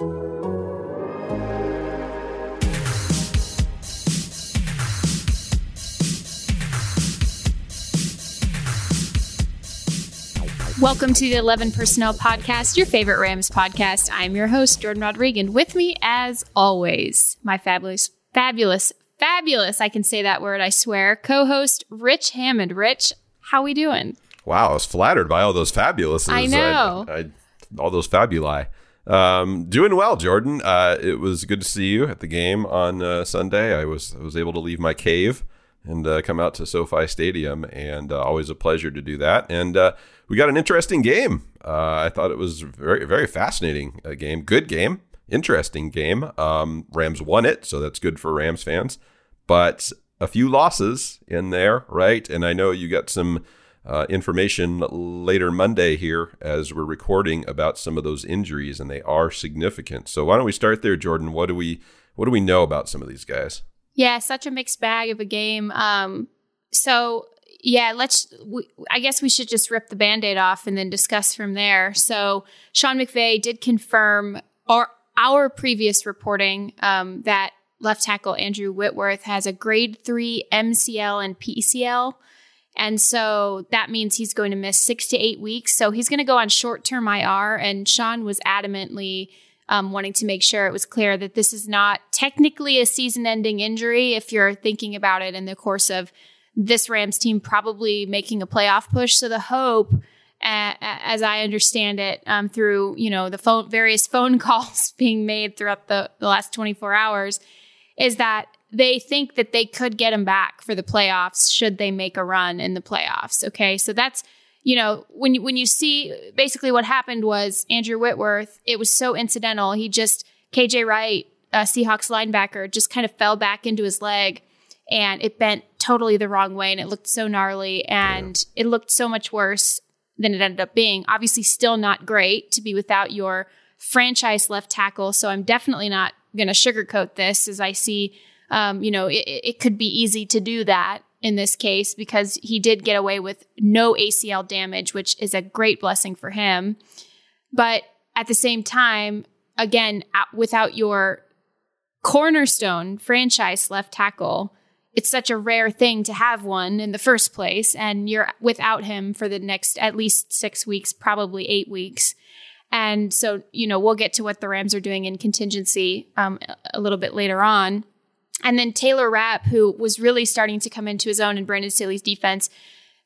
Welcome to the 11 Personnel Podcast, your favorite Rams podcast. I'm your host, Jordan Rodriguez. With me, as always, my fabulous, fabulous, fabulous, I can say that word, I swear, co-host Rich Hammond. Rich, how we doing? Wow, I was flattered by all those fabulous. I know. I, I, all those fabuli. Um, doing well, Jordan. Uh, it was good to see you at the game on uh, Sunday. I was I was able to leave my cave and uh, come out to SoFi Stadium, and uh, always a pleasure to do that. And uh, we got an interesting game. Uh, I thought it was very very fascinating game, good game, interesting game. Um, Rams won it, so that's good for Rams fans. But a few losses in there, right? And I know you got some uh, information later Monday here as we're recording about some of those injuries, and they are significant. So why don't we start there, Jordan? What do we what do we know about some of these guys? Yeah, such a mixed bag of a game. Um, so yeah, let's. We, I guess we should just rip the band-aid off and then discuss from there. So Sean McVay did confirm our our previous reporting um, that left tackle Andrew Whitworth has a grade three MCL and PCL. And so that means he's going to miss six to eight weeks. So he's going to go on short term IR. And Sean was adamantly um, wanting to make sure it was clear that this is not technically a season ending injury if you're thinking about it in the course of this Rams team probably making a playoff push. So the hope, as I understand it, um, through you know the phone, various phone calls being made throughout the, the last 24 hours, is that they think that they could get him back for the playoffs should they make a run in the playoffs. Okay. So that's, you know, when you, when you see basically what happened was Andrew Whitworth, it was so incidental. He just, KJ Wright, uh, Seahawks linebacker, just kind of fell back into his leg and it bent totally the wrong way and it looked so gnarly and yeah. it looked so much worse than it ended up being. Obviously, still not great to be without your franchise left tackle. So I'm definitely not going to sugarcoat this as I see um, you know, it, it could be easy to do that in this case because he did get away with no ACL damage, which is a great blessing for him. But at the same time, again, without your cornerstone franchise left tackle, it's such a rare thing to have one in the first place. And you're without him for the next at least six weeks, probably eight weeks. And so, you know, we'll get to what the Rams are doing in contingency um, a little bit later on. And then Taylor Rapp, who was really starting to come into his own in Brandon Staley's defense,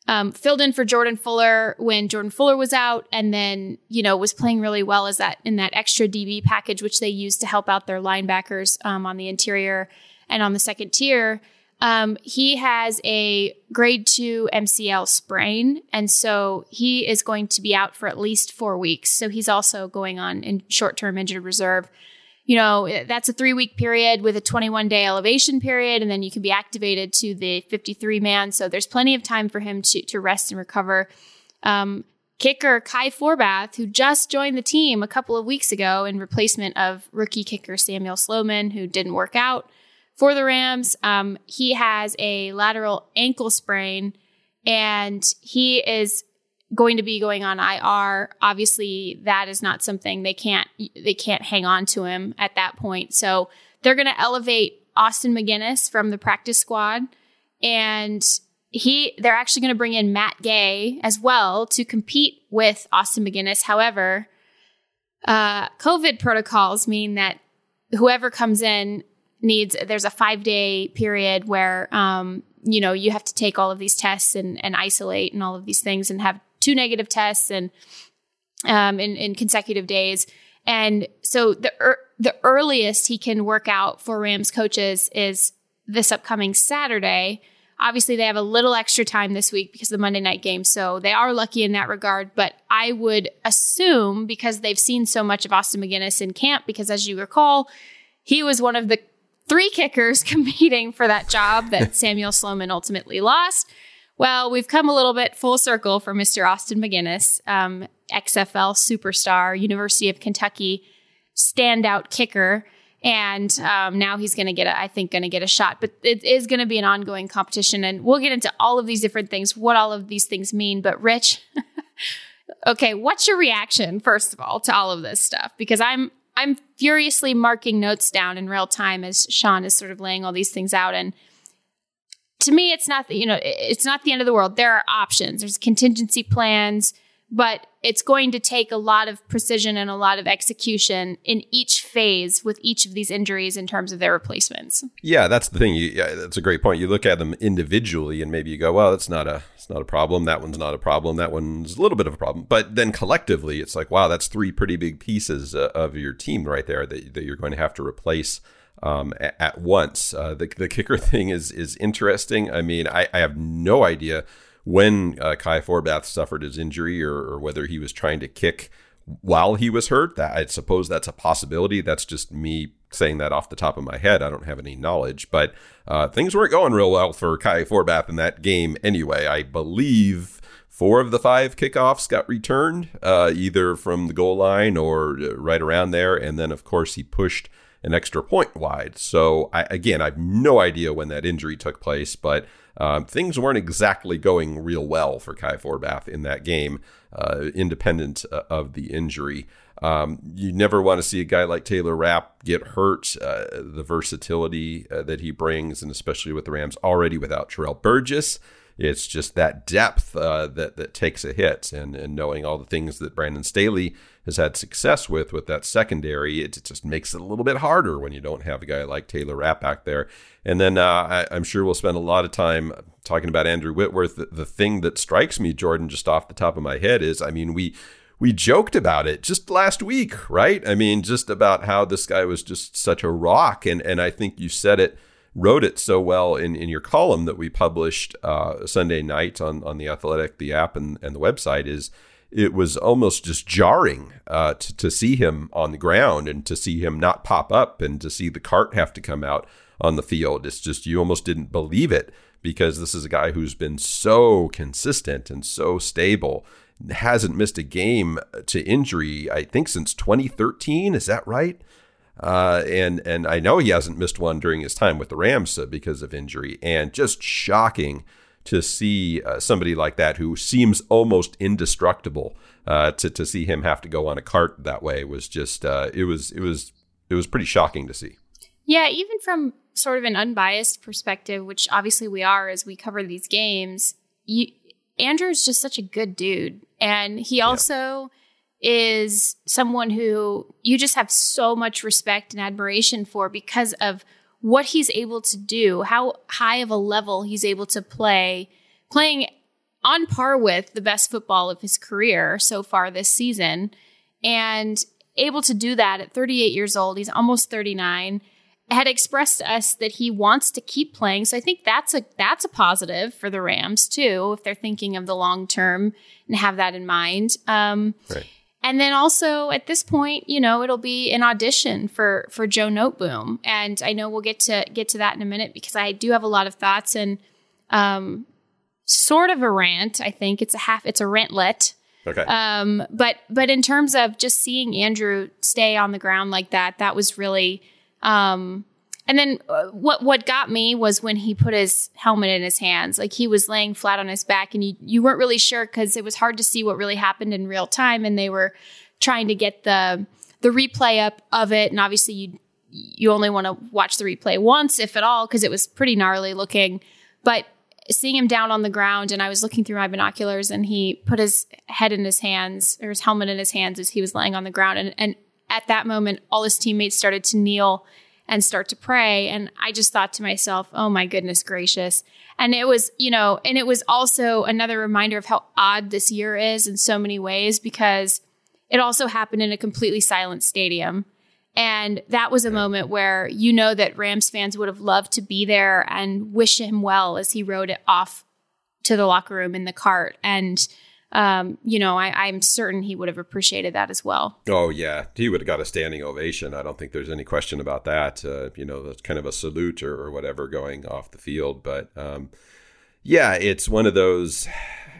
um, filled in for Jordan Fuller when Jordan Fuller was out, and then you know was playing really well as that in that extra DB package, which they used to help out their linebackers um, on the interior and on the second tier. Um, he has a grade two MCL sprain, and so he is going to be out for at least four weeks. So he's also going on in short term injured reserve you know, that's a three week period with a 21 day elevation period, and then you can be activated to the 53 man. So there's plenty of time for him to, to rest and recover. Um, kicker Kai Forbath, who just joined the team a couple of weeks ago in replacement of rookie kicker Samuel Sloman, who didn't work out for the Rams. Um, he has a lateral ankle sprain and he is going to be going on IR. Obviously, that is not something they can't they can't hang on to him at that point. So they're going to elevate Austin MacGinnis from the practice squad, and he they're actually going to bring in Matt Gay as well to compete with Austin MacGinnis. However, uh, COVID protocols mean that whoever comes in needs there's a five day period where um, you know you have to take all of these tests and, and isolate and all of these things and have two negative tests and um, in, in consecutive days. And so the er, the earliest he can work out for Rams coaches is this upcoming Saturday Obviously, they have a little extra time this week because of the Monday night game. So they are lucky in that regard. But I would assume because they've seen so much of Austin MacGinnis in camp, because as you recall, he was one of the three kickers competing for that job that Samuel Sloman ultimately lost. Well, we've come a little bit full circle for Mr. Austin MacGinnis, um, XFL superstar, University of Kentucky standout kicker and um, now he's going to get a, I think going to get a shot but it is going to be an ongoing competition and we'll get into all of these different things what all of these things mean but rich okay what's your reaction first of all to all of this stuff because i'm i'm furiously marking notes down in real time as sean is sort of laying all these things out and to me it's not you know it's not the end of the world there are options there's contingency plans but it's going to take a lot of precision and a lot of execution in each phase with each of these injuries in terms of their replacements. Yeah, that's the thing. You, yeah, that's a great point. You look at them individually, and maybe you go, "Well, that's not a, it's not a problem. That one's not a problem. That one's a little bit of a problem." But then collectively, it's like, wow, that's three pretty big pieces uh, of your team right there that, that you're going to have to replace um, at, once. Uh, the the kicker thing is is interesting. I mean, I, I have no idea when uh, Kai Forbath suffered his injury or, or, whether he was trying to kick while he was hurt. That I suppose that's a possibility. That's just me saying that off the top of my head. I don't have any knowledge, but uh, things weren't going real well for Kai Forbath in that game anyway. I believe four of the five kickoffs got returned, uh, either from the goal line or uh, right around there, and then of course he pushed an extra point wide. So I, again, I have no idea when that injury took place, but um, things weren't exactly going real well for Kai Forbath in that game, uh, independent uh, of the injury. Um, you never want to see a guy like Taylor Rapp get hurt. Uh, the versatility uh, that he brings, and especially with the Rams already without Terrell Burgess, it's just that depth uh, that that takes a hit, and and knowing all the things that Brandon Staley has had success with with that secondary, it, just makes it a little bit harder when you don't have a guy like Taylor Rapp back there. And then uh, I, am sure we'll spend a lot of time talking about Andrew Whitworth. The, the thing that strikes me, Jordan, just off the top of my head, is I mean we we joked about it just last week, right? I mean, just about how this guy was just such a rock, and and I think you said it wrote it so well in, in your column that we published uh, Sunday night on, on the Athletic, the app, and, and the website is it was almost just jarring uh, to, to see him on the ground and to see him not pop up and to see the cart have to come out on the field. It's just you almost didn't believe it because this is a guy who's been so consistent and so stable hasn't missed a game to injury i think since 2013 is that right uh, and and I know he hasn't missed one during his time with the Rams uh, because of injury. And just shocking to see uh, somebody like that who seems almost indestructible. Uh, to to see him have to go on a cart that way was just uh, it was it was it was pretty shocking to see. Yeah, even from sort of an unbiased perspective, which obviously we are as we cover these games. You, Andrew's just such a good dude, and he also. Yeah is someone who you just have so much respect and admiration for because of what he's able to do, how high of a level he's able to play, playing on par with the best football of his career so far this season, and able to do that at 38 years old. He's almost 39 had expressed to us that he wants to keep playing. So I think that's a that's a positive for the Rams too, if they're thinking of the long term and have that in mind. Um, right. And then also at this point, you know, it'll be an audition for for Joe Noteboom, and I know we'll get to get to that in a minute because I do have a lot of thoughts and um, sort of a rant. I think it's a half, it's a rantlet. Okay. Um, but but in terms of just seeing Andrew stay on the ground like that, that was really um, and then uh, what what got me was when he put his helmet in his hands, like he was laying flat on his back, and you you weren't really sure because it was hard to see what really happened in real time, and they were trying to get the the replay up of it, and obviously you you only want to watch the replay once, if at all, because it was pretty gnarly looking. But seeing him down on the ground, and I was looking through my binoculars, and he put his head in his hands or his helmet in his hands as he was laying on the ground, and and at that moment, all his teammates started to kneel and start to pray. And I just thought to myself, oh my goodness gracious. And it was, you know, and it was also another reminder of how odd this year is in so many ways because it also happened in a completely silent stadium. And that was a moment where you know that Rams fans would have loved to be there and wish him well as he rode it off to the locker room in the cart. And um, you know, I, am certain he would have appreciated that as well. Oh yeah, he would have got a standing ovation. I don't think there's any question about that. Uh, you know, that's kind of a salute or, or, whatever going off the field. But um, yeah, it's one of those.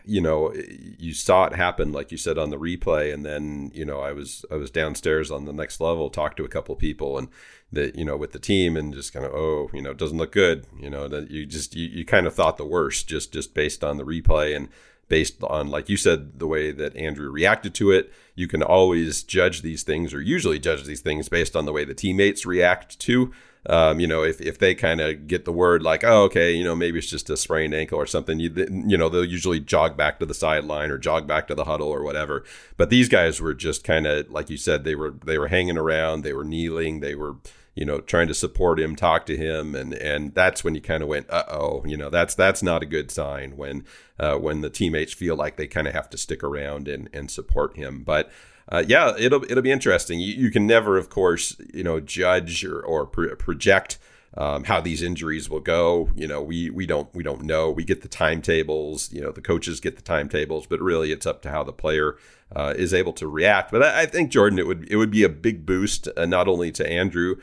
You know, you saw it happen, like you said on the replay, and then you know, I was I was downstairs on the next level, talked to a couple people, and that you know with the team, and just kind of oh, you know, it doesn't look good. You know, that you just you, you kind of thought the worst just just based on the replay and based on, like you said, the way that Andrew reacted to it. You can always judge these things, or usually judge these things based on the way the teammates react to. Um, you know, if, if they kind of get the word like, oh, okay, you know, maybe it's just a sprained ankle or something, you, you know, they'll usually jog back to the sideline or jog back to the huddle or whatever. But these guys were just kind of, like you said, they were, they were hanging around, they were kneeling, they were, you know, trying to support him, talk to him, and and that's when you kind of went, uh oh, you know, that's that's not a good sign when uh, when the teammates feel like they kind of have to stick around and and support him. But uh, yeah, it'll it'll be interesting. You, you, can never, of course, you know, judge or, or project. Um, how these injuries will go. You know, we we don't we don't know. We get the timetables. You know, the coaches get the timetables, but really, it's up to how the player uh, is able to react. But I, I, think Jordan, it would it would be a big boost, uh, not only to Andrew,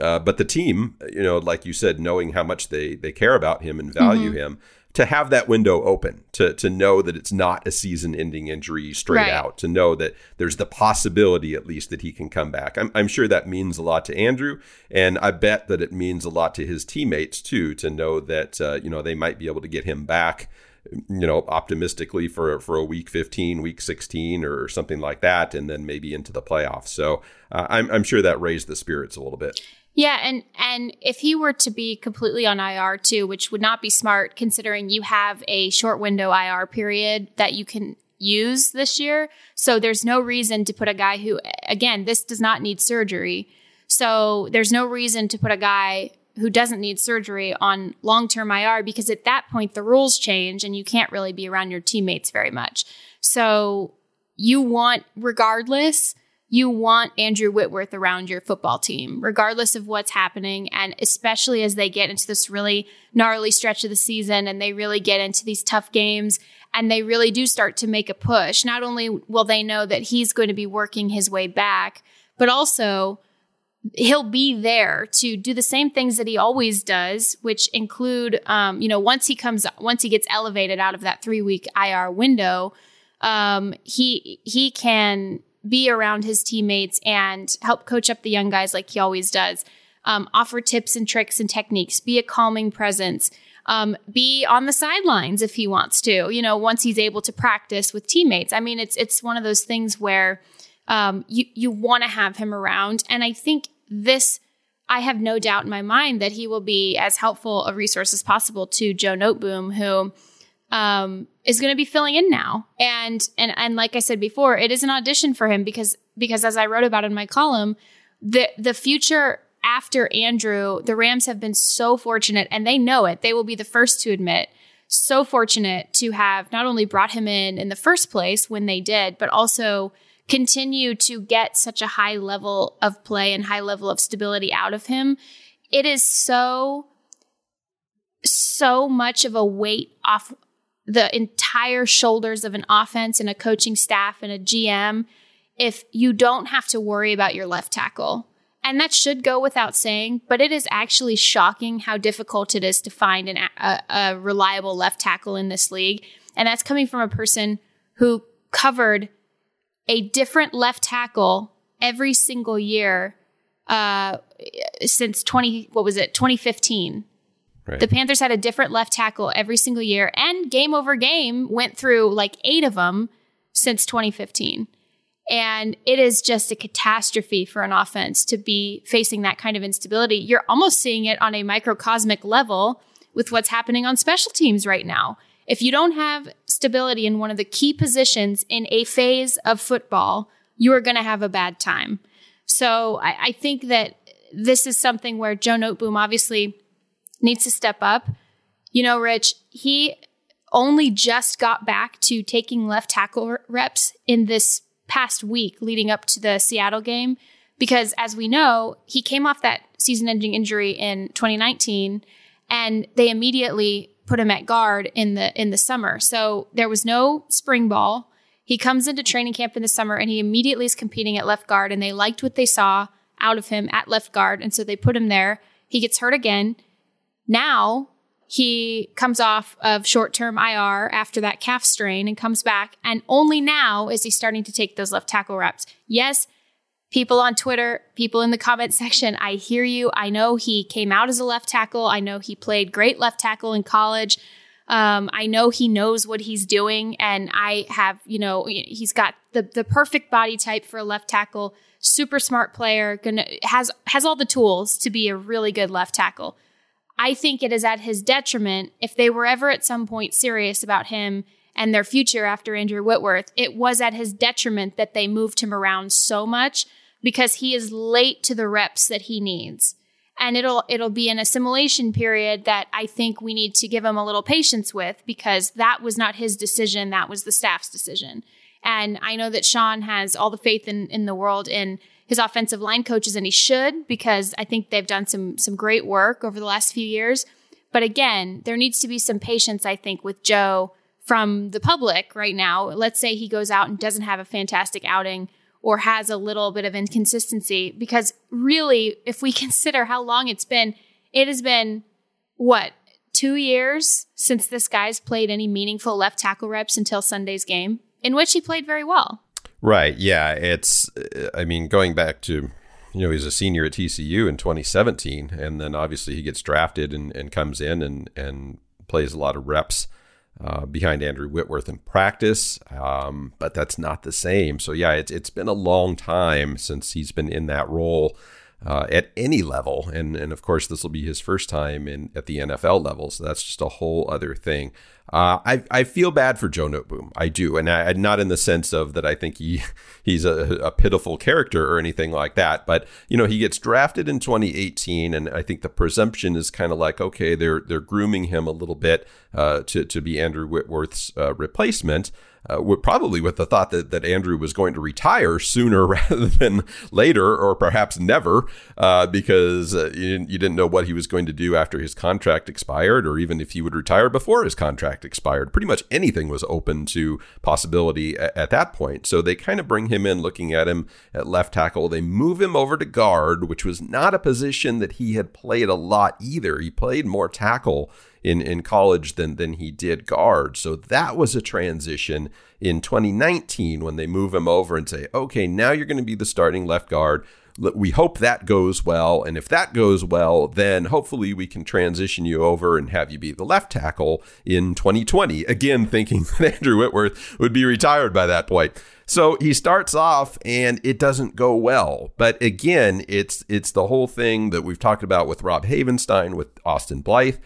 uh, but the team, you know, like you said, knowing how much they they care about him and value mm-hmm. him, to have that window open, to to know that it's not a season-ending injury straight right. out, to know that there's the possibility at least that he can come back. I'm, I'm sure that means a lot to Andrew, and I bet that it means a lot to his teammates too, to know that uh, you know they might be able to get him back you know, optimistically for for a week 15, week 16, or something like that, and then maybe into the playoffs. So uh, I'm I'm sure that raised the spirits a little bit. Yeah, and and if he were to be completely on IR too, which would not be smart considering you have a short window IR period that you can use this year. So there's no reason to put a guy who again, this does not need surgery. So there's no reason to put a guy who doesn't need surgery on long-term IR because at that point the rules change and you can't really be around your teammates very much. So you want regardless you want Andrew Whitworth around your football team, regardless of what's happening. And especially as they get into this really gnarly stretch of the season and they really get into these tough games and they really do start to make a push. Not only will they know that he's going to be working his way back, but also he'll be there to do the same things that he always does, which include, um, you know, once he comes, once he gets elevated out of that three week IR window, um, he he can be around his teammates and help coach up the young guys like he always does. Um, offer tips and tricks and techniques, be a calming presence, um, be on the sidelines if he wants to, you know, once he's able to practice with teammates. I mean, it's, it's one of those things where, um, you, you want to have him around. And I think this, I have no doubt in my mind that he will be as helpful a resource as possible to Joe Noteboom, who, um, is going to be filling in now. And and and like I said before, it is an audition for him because because as I wrote about in my column, the the future after Andrew, the Rams have been so fortunate and they know it. They will be the first to admit so fortunate to have not only brought him in in the first place when they did, but also continue to get such a high level of play and high level of stability out of him. It is so so much of a weight off the entire shoulders of an offense and a coaching staff and a GM if you don't have to worry about your left tackle. And that should go without saying, but it is actually shocking how difficult it is to find an, a, a reliable left tackle in this league. And that's coming from a person who covered a different left tackle every single year uh, since 20, what was it, 2015. Right. The Panthers had a different left tackle every single year, and game over game went through like eight of them since 2015. And it is just a catastrophe for an offense to be facing that kind of instability. You're almost seeing it on a microcosmic level with what's happening on special teams right now. If you don't have stability in one of the key positions in a phase of football, you are going to have a bad time. So I, I, think that this is something where Joe Noteboom obviously needs to step up. You know, Rich, he only just got back to taking left tackle reps in this past week leading up to the Seattle game because as we know, he came off that season ending injury in 2019 and they immediately put him at guard in the in the summer. So there was no spring ball. He comes into training camp in the summer and he immediately is competing at left guard and they liked what they saw out of him at left guard and so they put him there. He gets hurt again. Now he comes off of short-term IR after that calf strain and comes back and only now is he starting to take those left tackle reps. Yes, people on Twitter, people in the comment section, I hear you. I know he came out as a left tackle. I know he played great left tackle in college. Um, I know he knows what he's doing, and I have, you know, he's got the the perfect body type for a left tackle. Super smart player, gonna has has all the tools to be a really good left tackle. I think it is at his detriment if they were ever at some point serious about him and their future after Andrew Whitworth. It was at his detriment that they moved him around so much because he is late to the reps that he needs. And it'll it'll be an assimilation period that I think we need to give him a little patience with because that was not his decision, that was the staff's decision. And I know that Sean has all the faith in, in the world in his offensive line coaches, and he should because I think they've done some some great work over the last few years. But again, there needs to be some patience, I think, with Joe from the public right now. Let's say he goes out and doesn't have a fantastic outing or has a little bit of inconsistency because really if we consider how long it's been it has been what two years since this guy's played any meaningful left tackle reps until sunday's game in which he played very well right yeah it's i mean going back to you know he's a senior at tcu in 2017 and then obviously he gets drafted and, and comes in and and plays a lot of reps uh, behind Andrew Whitworth in practice, um, but that's not the same. So yeah, it's it's been a long time since he's been in that role uh, at any level, and and of course this will be his first time in at the NFL level. So that's just a whole other thing. Uh, I I feel bad for Joe Noteboom. I do, and I, not in the sense of that I think he he's a, a, pitiful character or anything like that. But you know, he gets drafted in 2018, and I think the presumption is kind of like, okay, they're they're grooming him a little bit uh, to to be Andrew Whitworth's uh, replacement uh, probably with the thought that, that Andrew was going to retire sooner rather than later, or perhaps never, uh, because uh, you, didn't, you didn't know what he was going to do after his contract expired, or even if he would retire before his contract expired. Pretty much anything was open to possibility at that point. So they kind of bring him in, looking at him at left tackle. They move him over to guard, which was not a position that he had played a lot either. He played more tackle in, in college than, than he did guard. So that was a transition in 2019 when they move him over and say, okay, now you're going to be the starting left guard. We hope that goes well. And if that goes well, then hopefully we can transition you over and have you be the left tackle in 2020. Again, thinking that Andrew Whitworth would be retired by that point. So he starts off and it doesn't go well. But again, it's it's the whole thing that we've talked about with Rob Havenstein, with Austin Blythe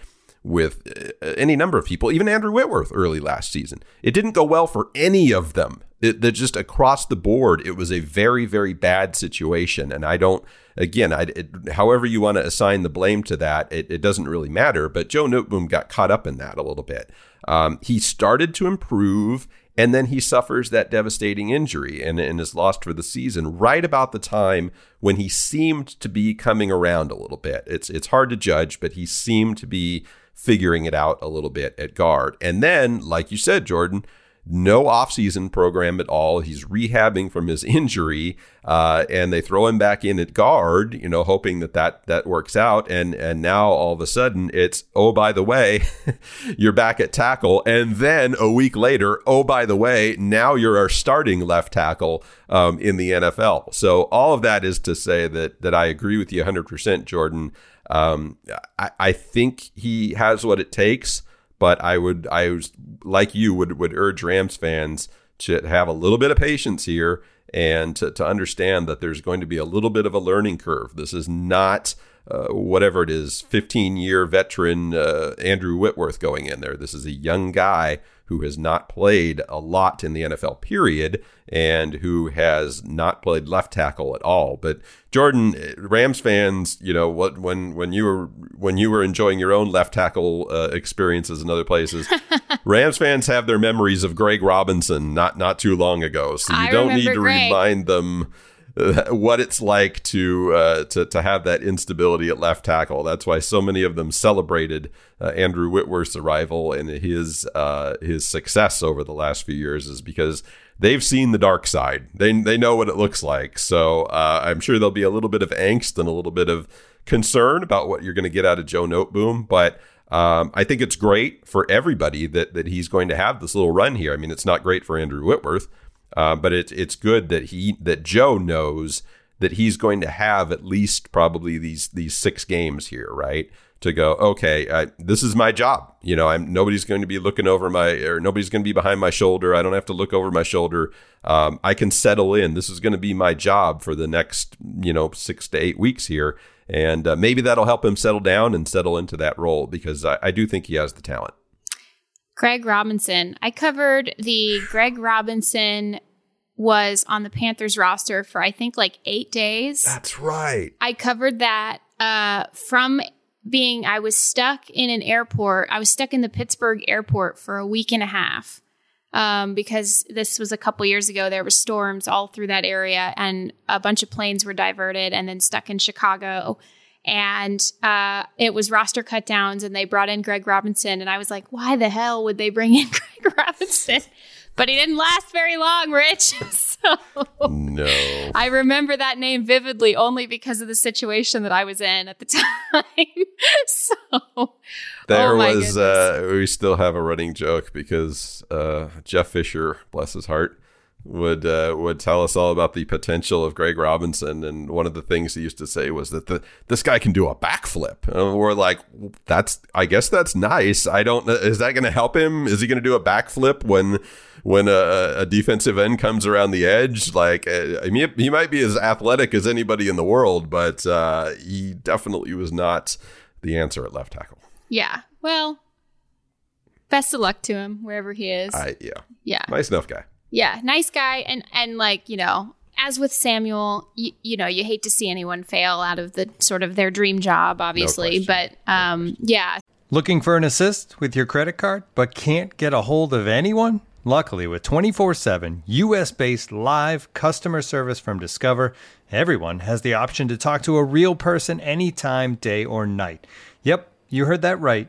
with uh, any number of people, even Andrew Whitworth early last season. It didn't go well for any of them. It just across the board, it was a very, very bad situation. And I don't, again, I, it, however you want to assign the blame to that, it, it doesn't really matter. But Joe Noteboom got caught up in that a little bit. Um, he started to improve and then he suffers that devastating injury and, and is lost for the season right about the time when he seemed to be coming around a little bit. It's it's hard to judge, but he seemed to be figuring it out a little bit at guard. And then, like you said, Jordan, no offseason program at all. He's rehabbing from his injury, uh, and they throw him back in at guard, you know, hoping that that, that works out. And and now all of a sudden it's oh by the way, you're back at tackle, and then a week later, oh by the way, now you're our starting left tackle um, in the NFL. So all of that is to say that that I agree with you 100 percent, Jordan. Um, I, I think he has what it takes, but I would, I was like you would would urge Rams fans to have a little bit of patience here and to, to understand that there's going to be a little bit of a learning curve. This is not uh, whatever it is, 15 year veteran uh, Andrew Whitworth going in there. This is a young guy who has not played a lot in the NFL period and who has not played left tackle at all. But Jordan, Rams fans, you know what when when you were when you were enjoying your own left tackle uh, experiences in other places, Rams fans have their memories of Greg Robinson not not too long ago. So you I don't need to Greg. remind them what it's like to uh, to to have that instability at left tackle. That's why so many of them celebrated uh, Andrew Whitworth's arrival and his uh, his success over the last few years is because they've seen the dark side. They they know what it looks like. So uh, I'm sure there'll be a little bit of angst and a little bit of concern about what you're going to get out of Joe Noteboom, but. Um, I think it's great for everybody that that he's going to have this little run here. I mean, it's not great for Andrew Whitworth, uh, but it's it's good that he that Joe knows that he's going to have at least probably these these six games here, right? To go, okay, I, this is my job. You know, I'm nobody's going to be looking over my or nobody's going to be behind my shoulder. I don't have to look over my shoulder. Um, I can settle in. This is going to be my job for the next you know six to eight weeks here, and uh, maybe that'll help him settle down and settle into that role because I, I do think he has the talent. Greg Robinson. I covered the Greg Robinson was on the Panthers roster for I think like eight days. That's right. I covered that uh, from being I was stuck in an airport. I was stuck in the Pittsburgh airport for a week and a half um, because this was a couple years ago. There were storms all through that area, and a bunch of planes were diverted and then stuck in Chicago and uh, it was roster cut downs and they brought in Greg Robinson and I was like, why the hell would they bring in Greg Robinson? But he didn't last very long, Rich. so no, I remember that name vividly only because of the situation that I was in at the time. so there oh was uh, we still have a running joke because uh, Jeff Fisher, bless his heart, would uh, would tell us all about the potential of Greg Robinson, and one of the things he used to say was that the this guy can do a backflip. And we're like, that's I guess that's nice. I don't. Is that going to help him? Is he going to do a backflip when when a, a, defensive end comes around the edge? Like, uh, I mean, he might be as athletic as anybody in the world, but uh, he definitely was not the answer at left tackle. Yeah. Well, best of luck to him wherever he is. I, yeah. Yeah. Nice enough guy yeah, nice guy, and and like you know, as with Samuel, you, you know, you hate to see anyone fail out of the sort of their dream job, obviously, no but um, no yeah. Looking for an assist with your credit card, but can't get a hold of anyone? Luckily, with 24 7 US based live customer service from Discover, everyone has the option to talk to a real person anytime, day or night. Yep, you heard that right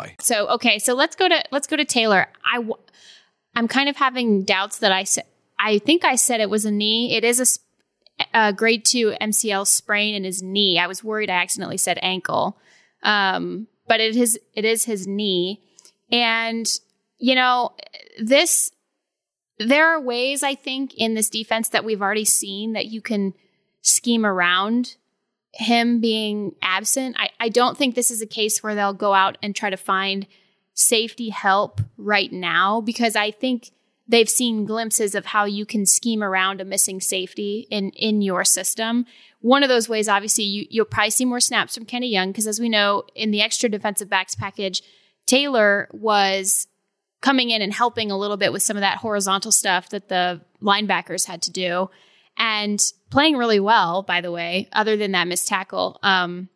So okay, so let's go to let's go to Taylor. I w- I'm kind of having doubts that I said I think I said it was a knee. It is a, a grade two MCL sprain in his knee. I was worried I accidentally said ankle, um, but it is it is his knee, and you know this. There are ways I think in this defense that we've already seen that you can scheme around him being absent, I, I don't think this is a case where they'll go out and try to find safety help right now because I think they've seen glimpses of how you can scheme around a missing safety in in your system. One of those ways, obviously, you, you'll probably see more snaps from Kenny Young because, as we know, in the extra defensive backs package, Taylor was coming in and helping a little bit with some of that horizontal stuff that the linebackers had to do and playing really well, by the way, other than that missed tackle um,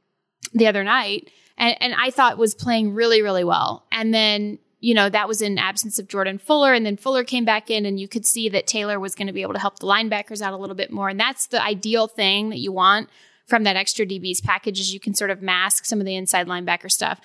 the other night. And, and I thought was playing really, really well. And then, you know, that was in absence of Jordan Fuller. And then Fuller came back in, and you could see that Taylor was going to be able to help the linebackers out a little bit more. And that's the ideal thing that you want from that extra DBs package is you can sort of mask some of the inside linebacker stuff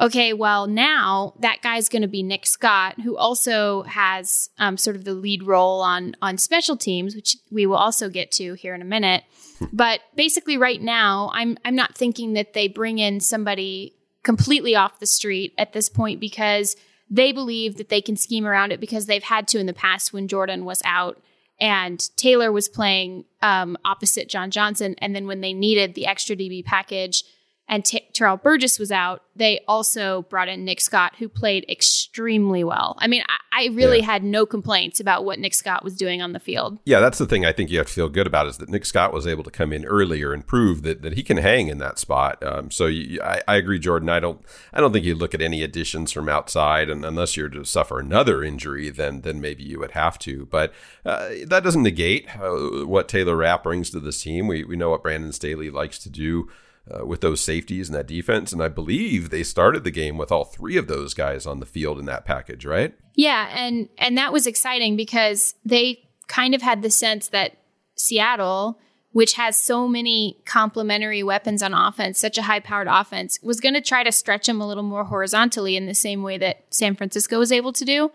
okay, well, now that guy's going to be Nick Scott, who also has um, sort of the lead role on on special teams, which we will also get to here in a minute. but basically, right now, I'm I'm not thinking that they bring in somebody completely off the street at this point because they believe that they can scheme around it because they've had to in the past when Jordan was out and Taylor was playing um, opposite John Johnson. And then when they needed the extra DB package, and T- Terrell Burgess was out, they also brought in Nick Scott, who played extremely well. I mean, I, I really yeah. had no complaints about what Nick Scott was doing on the field. Yeah, that's the thing I think you have to feel good about is that Nick Scott was able to come in earlier and prove that, that he can hang in that spot. Um, so you, I, I, agree, Jordan. I don't I don't think you look at any additions from outside, and unless you're to suffer another injury, then then maybe you would have to. But uh, that doesn't negate uh, what Taylor Rapp brings to this team. We we know what Brandon Staley likes to do uh, with those safeties and that defense. And I believe they started the game with all three of those guys on the field in that package, right? Yeah, and and that was exciting because they kind of had the sense that Seattle, which has so many complementary weapons on offense, such a high-powered offense, was going to try to stretch them a little more horizontally in the same way that San Francisco was able to do.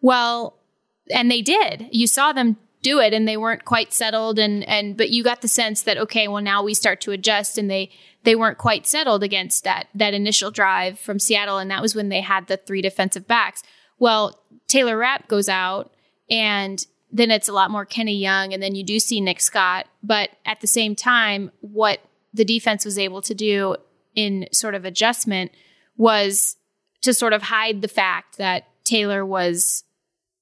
Well, and they did. You saw them do it and they weren't quite settled and and but you got the sense that okay well now we start to adjust and they they weren't quite settled against that that initial drive from Seattle and that was when they had the three defensive backs. Well Taylor Rapp goes out and then it's a lot more Kenny Young and then you do see Nick Scott but at the same time what the defense was able to do in sort of adjustment was to sort of hide the fact that Taylor was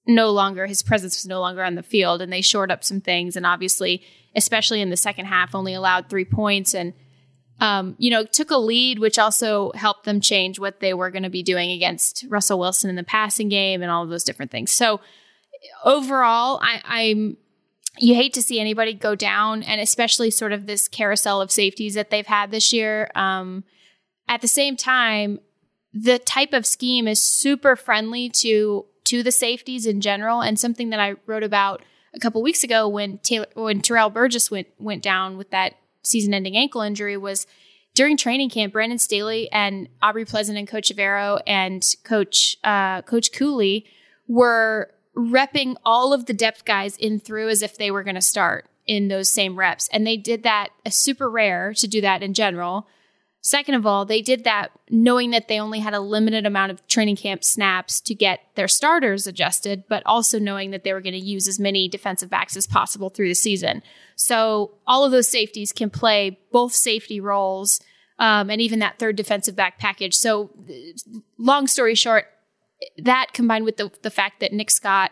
no longer his presence was no longer on the field and they shored up some things and obviously especially in the second half only allowed three points and um, you know took a lead which also helped them change what they were going to be doing against russell wilson in the passing game and all of those different things. So overall I, i'm you hate to see anybody go down and especially sort of this carousel of safeties that they've had this year um, at the same time the type of scheme is super friendly to to the safeties in general, and something that I wrote about a couple weeks ago when Taylor when Terrell Burgess went went down with that season-ending ankle injury was during training camp. Brandon Staley and Aubrey Pleasant and Coach Evero and Coach uh, Coach Cooley were repping all of the depth guys in through as if they were going to start in those same reps, and they did that. A super rare to do that in general. Second of all, they did that knowing that they only had a limited amount of training camp snaps to get their starters adjusted, but also knowing that they were going to use as many defensive backs as possible through the season. So all of those safeties can play both safety roles um, and even that third defensive back package. So, long story short, that combined with the, the fact that Nick Scott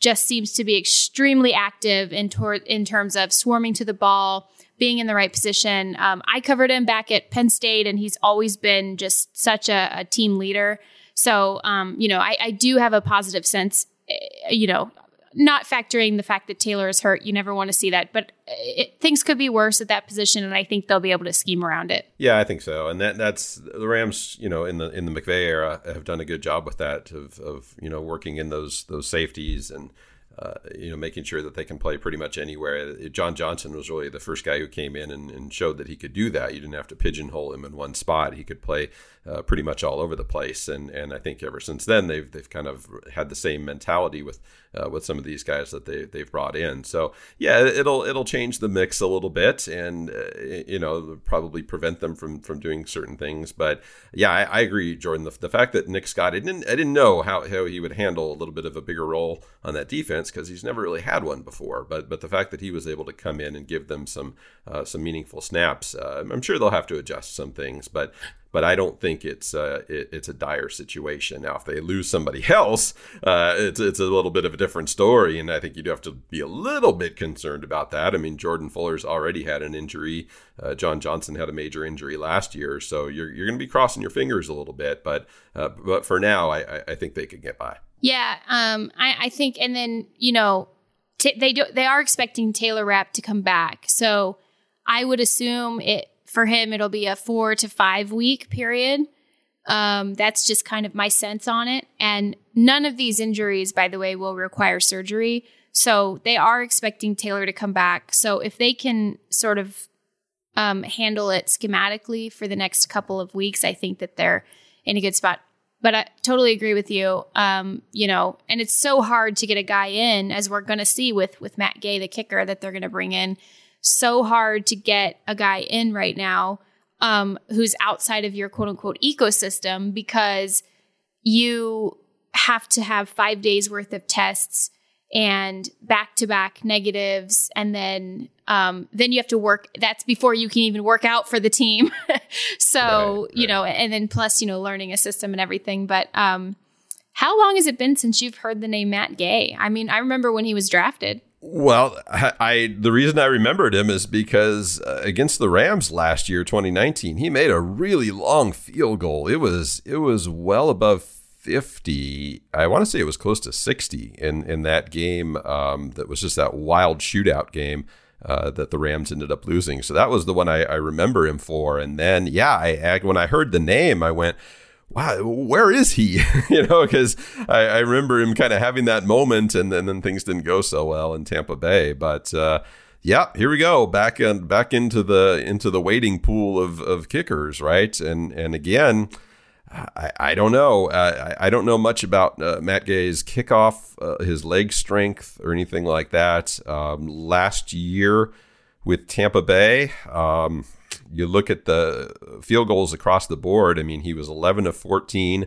just seems to be extremely active in, tor- in terms of swarming to the ball being in the right position. Um, I covered him back at Penn State, and he's always been just such a, a team leader. So, um, you know, I, I, do have a positive sense, eh, you know, not factoring the fact that Taylor is hurt. You never want to see that, but it, things could be worse at that position, and I think they'll be able to scheme around it. Yeah, I think so, and that that's the Rams. You know, in the in the McVay era, have done a good job with that of of you know working in those those safeties and uh, you know, making sure that they can play pretty much anywhere. John Johnson was really the first guy who came in and, and showed that he could do that. You didn't have to pigeonhole him in one spot. He could play uh, pretty much all over the place. And and I think ever since then they've they've kind of had the same mentality with uh, with some of these guys that they they've brought in. So yeah, it'll it'll change the mix a little bit, and uh, you know probably prevent them from from doing certain things. But yeah, I, I agree, Jordan. The, the, fact that Nick Scott, I didn't I didn't know how how he would handle a little bit of a bigger role on that defense because he's never really had one before. But but the fact that he was able to come in and give them some uh, some meaningful snaps, uh, I'm sure they'll have to adjust some things. But but I don't think it's uh, it, it's a dire situation. Now, if they lose somebody else, uh, it's it's a little bit of a different story, and I think you do have to be a little bit concerned about that. I mean, Jordan Fuller's already had an injury. Uh, John Johnson had a major injury last year, so you're you're going to be crossing your fingers a little bit. But uh, but for now, I, I think they could get by. Yeah, um, I, I think, and then you know, t- they do they are expecting Taylor Rapp to come back, so I would assume it for him, it'll be a four to five week period. Um, that's just kind of my sense on it. And none of these injuries, by the way, will require surgery. So they are expecting Taylor to come back. So if they can sort of um, handle it schematically for the next couple of weeks, I think that they're in a good spot. But I totally agree with you. Um, you know, and it's so hard to get a guy in, as we're going to see with with Matt Gay, the kicker that they're going to bring in so hard to get a guy in right now um, who's outside of your quote unquote ecosystem because you have to have five days worth of tests and back to back negatives and then um, then you have to work that's before you can even work out for the team. So right, you know and then plus you know learning a system and everything. But um, how long has it been since you've heard the name matt gay? I mean i remember when he was drafted well, I the reason I remembered him is because uh, against the Rams last year, 2019, he made a really long field goal. It was it was well above 50. I want to say it was close to 60 in in that game. Um, that was just that wild shootout game. Uh, that the Rams ended up losing. So that was the one I, I remember him for. And then, yeah, I when I heard the name, I went, wow, where is he? you know, because I, I, remember him kind of having that moment, and then, then things didn't go so well in Tampa Bay. But uh, yeah, here we go back in, back into the into the waiting pool of, of kickers, right? And and again. I, I don't know. Uh, I, I don't know much about uh, Matt Gay's kickoff, uh, his leg strength, or anything like that. Um, last year with Tampa Bay, um, you look at the field goals across the board. I mean, he was 11 of 14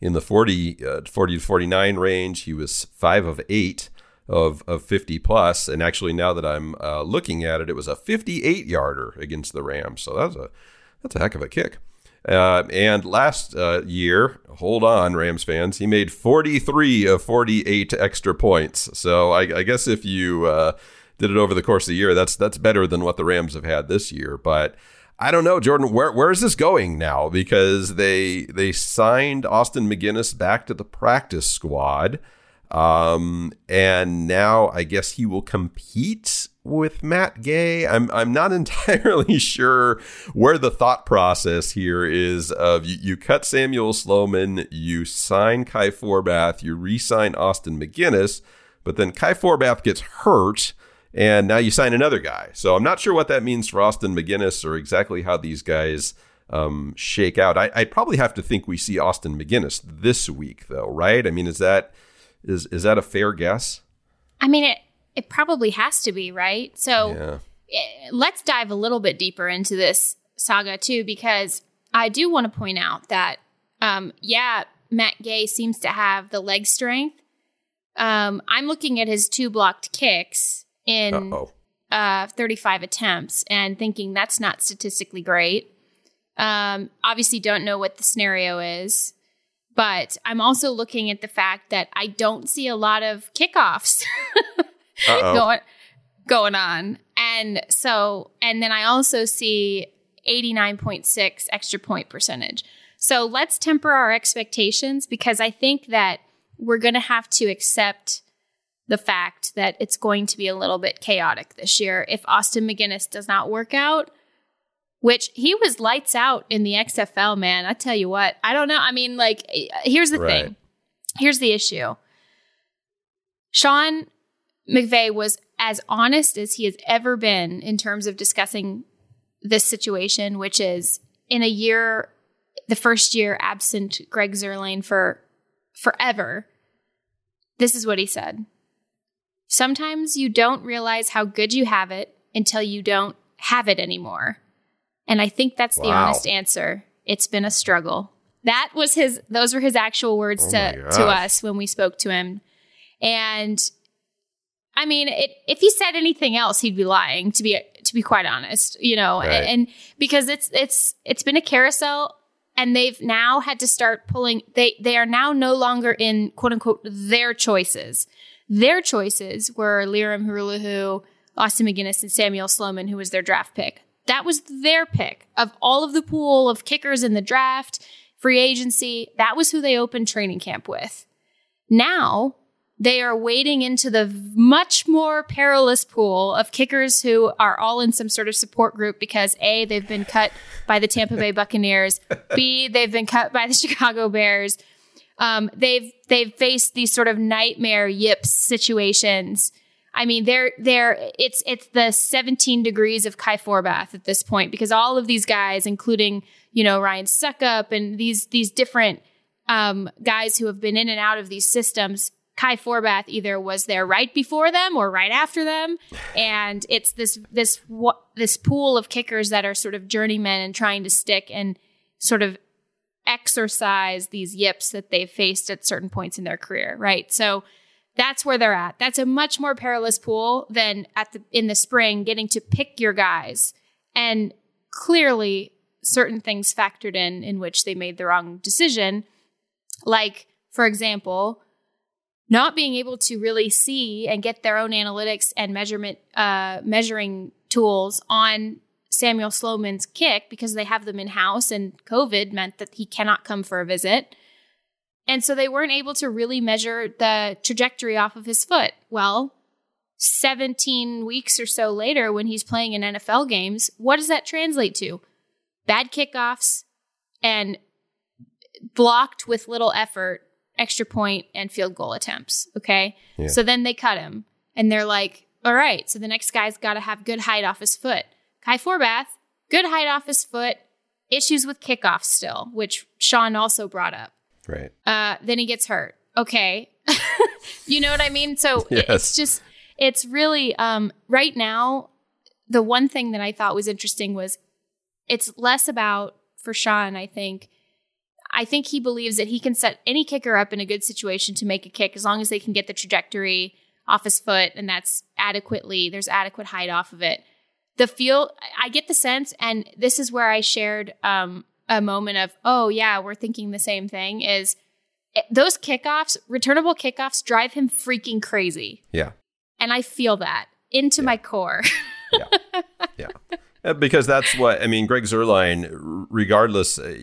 in the 40, uh, 40 to 49 range. He was five of eight of, of 50 plus. And actually, now that I'm uh, looking at it, it was a 58 yarder against the Rams. So that's a that's a heck of a kick. Uh, and last uh, year, hold on, Rams fans, he made 43 of 48 extra points. So I, I guess if you uh, did it over the course of the year, that's that's better than what the Rams have had this year. But I don't know, Jordan. Where where is this going now? Because they they signed Austin MacGinnis back to the practice squad, um, and now I guess he will compete with Matt Gay. I'm I'm not entirely sure where the thought process here is. Of you, you cut Samuel Sloman, you sign Kai Forbath, you re-sign Austin MacGinnis, but then Kai Forbath gets hurt and now you sign another guy. So I'm not sure what that means for Austin MacGinnis or exactly how these guys um, shake out. I, would probably have to think we see Austin MacGinnis this week, though, right? I mean, is that is is that a fair guess? I mean, it it probably has to be, right? So yeah. Eh, let's dive a little bit deeper into this saga too, because I do want to point out that, um, yeah, Matt Gay seems to have the leg strength. Um, I'm looking at his two blocked kicks in uh, 35 attempts and thinking that's not statistically great. Um, obviously, don't know what the scenario is, but I'm also looking at the fact that I don't see a lot of kickoffs going going on, and so and then I also see 89.6 extra point percentage. So let's temper our expectations because I think that we're going to have to accept the fact that it's going to be a little bit chaotic this year if Austin MacGinnis does not work out, which he was lights out in the XFL, man. I tell you what, I don't know. I mean, like, here's the right. thing here's the issue Sean McVay was as honest as he has ever been in terms of discussing this situation, which is in a year, the first year absent Greg Zuerlein for forever. This is what he said. Sometimes you don't realize how good you have it until you don't have it anymore. And I think that's the honest answer. It's been a struggle. That was his those were his actual words oh to to us when we spoke to him. And I mean, it, if he said anything else, he'd be lying. To be to be quite honest, you know, right. and, and because it's it's it's been a carousel, and they've now had to start pulling. They they are now no longer in quote unquote their choices. Their choices were Lirim Hajrullahu, Austin MacGinnis, and Samuel Sloman, who was their draft pick. That was their pick of all of the pool of kickers in the draft, free agency. That was who they opened training camp with. Now they are wading into the much more perilous pool of kickers who are all in some sort of support group because A, they've been cut by the Tampa Bay Buccaneers, B, they've been cut by the Chicago Bears, um, they've they've faced these sort of nightmare yips situations. I mean, they're they're it's it's the 17 degrees of Kai Forbath at this point because all of these guys, including you know Ryan Succop and these these different um, guys who have been in and out of these systems, Kai Forbath either was there right before them or right after them, and it's this this this pool of kickers that are sort of journeymen and trying to stick and sort of exercise these yips that they've faced at certain points in their career, right? So That's where they're at. That's a much more perilous pool than at the in the spring getting to pick your guys. And clearly certain things factored in in which they made the wrong decision. Like, for example, not being able to really see and get their own analytics and measurement uh, measuring tools on Samuel Sloman's kick because they have them in house and COVID meant that he cannot come for a visit. And so they weren't able to really measure the trajectory off of his foot. Well, 17 weeks or so later, when he's playing in NFL games, what does that translate to? Bad kickoffs and blocked with little effort, extra point, and field goal attempts. Okay. Yeah. So then they cut him and they're like, all right, so the next guy's got to have good height off his foot. Kai Forbath, good height off his foot, issues with kickoffs still, which Sean also brought up. Right. Uh, then he gets hurt. Okay. you know what I mean? So Yes. it's just, it's really, um, right now, the one thing that I thought was interesting was it's less about, for Sean, I think, I think he believes that he can set any kicker up in a good situation to make a kick as long as they can get the trajectory off his foot and that's adequately, there's adequate height off of it. The feel, I get the sense, and this is where I shared um, a moment of, oh, yeah, we're thinking the same thing is it- those kickoffs, returnable kickoffs, drive him freaking crazy. Yeah. And I feel that into my core. Yeah. Uh, Because that's what I mean. Greg Zuerlein, regardless, uh,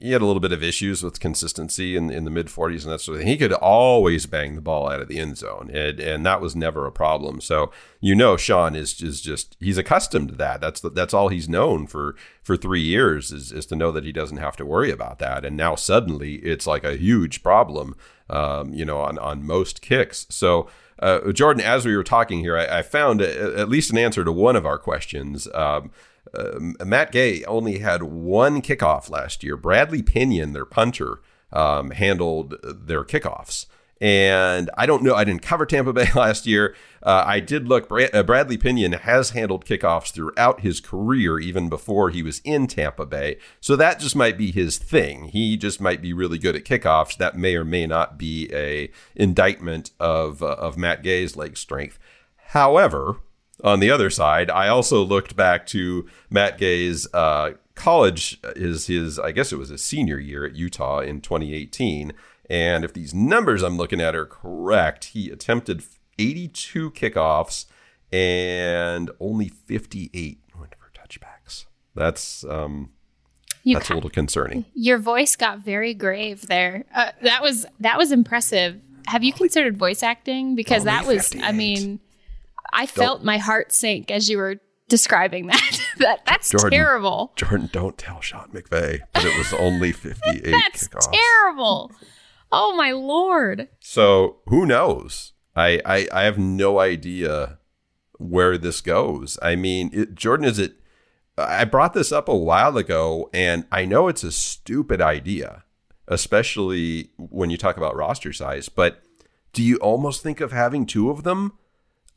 he had a little bit of issues with consistency in, in the mid 40s and that sort of thing. He could always bang the ball out of the end zone, and, and that was never a problem. So you know, Sean is is just he's accustomed to that. That's the, that's all he's known for for three years is is to know that he doesn't have to worry about that. And now suddenly it's like a huge problem, um, you know, on on most kicks. So. Uh, Jordan, as we were talking here, I, I found a, at least an answer to one of our questions. Um, uh, Matt Gay only had one kickoff last year. Bradley Pinion, their punter, um, handled their kickoffs. And I don't know. I didn't cover Tampa Bay last year. Uh, I did look. Bra- uh, Bradley Pinion has handled kickoffs throughout his career, even before he was in Tampa Bay. So that just might be his thing. He just might be really good at kickoffs. That may or may not be a indictment of uh, of Matt Gay's leg strength. However, on the other side, I also looked back to Matt Gay's uh, college, is his I guess it was his senior year at Utah in 2018. And if these numbers I'm looking at are correct, he attempted 82 kickoffs and only 58 went for touchbacks. That's um, You that's a little concerning. Your voice got very grave there. Uh, that was that was impressive. Have you considered voice acting? Because that Only was, I mean, I felt my heart sink as you were describing that. that that's Jordan. terrible. Jordan, don't tell Sean McVay that it was only 58 That's kickoffs. terrible. Oh my lord. So who knows? I, I I have no idea where this goes. I mean, it, Jordan, is it? I brought this up a while ago, and I know it's a stupid idea, especially when you talk about roster size. But do you almost think of having two of them